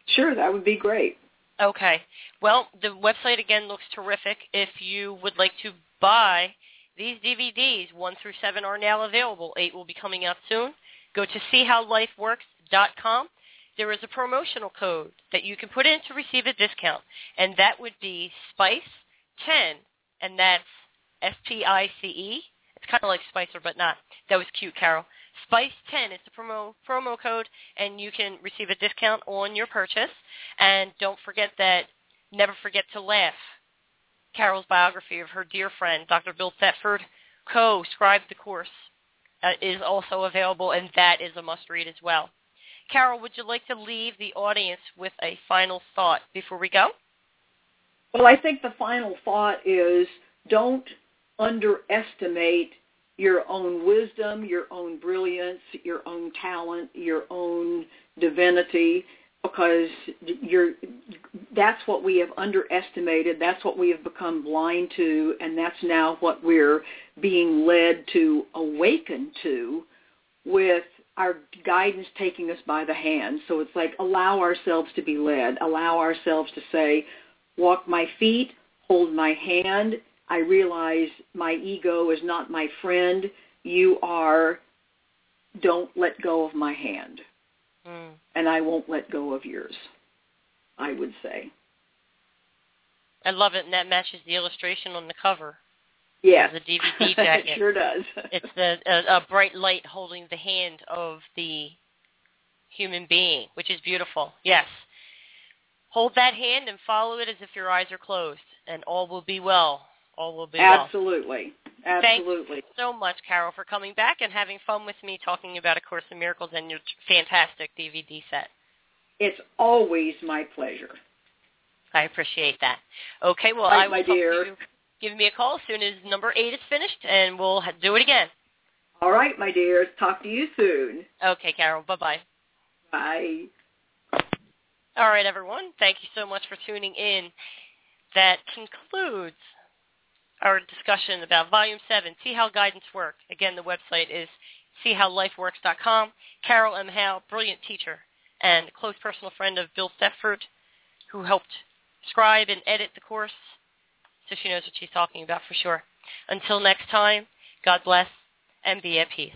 [SPEAKER 2] Sure, that would be great.
[SPEAKER 1] Okay. Well, the website again looks terrific. If you would like to buy these DVDs, 1 through 7 are now available. 8 will be coming out soon. Go to seehowlifeworks.com. There is a promotional code that you can put in to receive a discount, and that would be SPICE10, and that's S-P-I-C-E. It's kind of like Spicer, but not. That was cute, Carol. Spice10 is the promo promo code, and you can receive a discount on your purchase. And don't forget that never forget to laugh. Carol's biography of her dear friend, Dr. Bill Thetford, co-scribed the course, uh, is also available, and that is a must-read as well. Carol, would you like to leave the audience with a final thought before we go?
[SPEAKER 2] Well, I think the final thought is don't underestimate your own wisdom, your own brilliance, your own talent, your own divinity, because you're, that's what we have underestimated. That's what we have become blind to, and that's now what we're being led to awaken to with our guidance taking us by the hand. So it's like allow ourselves to be led, allow ourselves to say, walk my feet, hold my hand. I realize my ego is not my friend. You are, don't let go of my hand.
[SPEAKER 1] Mm.
[SPEAKER 2] And I won't let go of yours, I would say.
[SPEAKER 1] I love it, and that matches the illustration on the cover.
[SPEAKER 2] Yeah,
[SPEAKER 1] The DVD jacket.
[SPEAKER 2] it sure does.
[SPEAKER 1] It's the, a, a bright light holding the hand of the human being, which is beautiful. Yes. Hold that hand and follow it as if your eyes are closed, and all will be well. All will be well.
[SPEAKER 2] Absolutely.
[SPEAKER 1] Thank
[SPEAKER 2] Absolutely.
[SPEAKER 1] you so much, Carol, for coming back and having fun with me talking about A Course in Miracles and your fantastic DVD set.
[SPEAKER 2] It's always my pleasure.
[SPEAKER 1] I appreciate that. Okay, well,
[SPEAKER 2] right,
[SPEAKER 1] I will
[SPEAKER 2] my
[SPEAKER 1] talk
[SPEAKER 2] dear.
[SPEAKER 1] to you. Give me a call as soon as number eight is finished, and we'll do it again.
[SPEAKER 2] All right, my dears. Talk to you soon.
[SPEAKER 1] Okay, Carol. Bye-bye.
[SPEAKER 2] Bye.
[SPEAKER 1] All right, everyone. Thank you so much for tuning in. That concludes our discussion about Volume 7, See How Guidance Works. Again, the website is seehowlifeworks.com. Carol M. Howe, brilliant teacher and close personal friend of Bill Thetford, who helped scribe and edit the course so she knows what she's talking about for sure. Until next time, God bless and be at peace.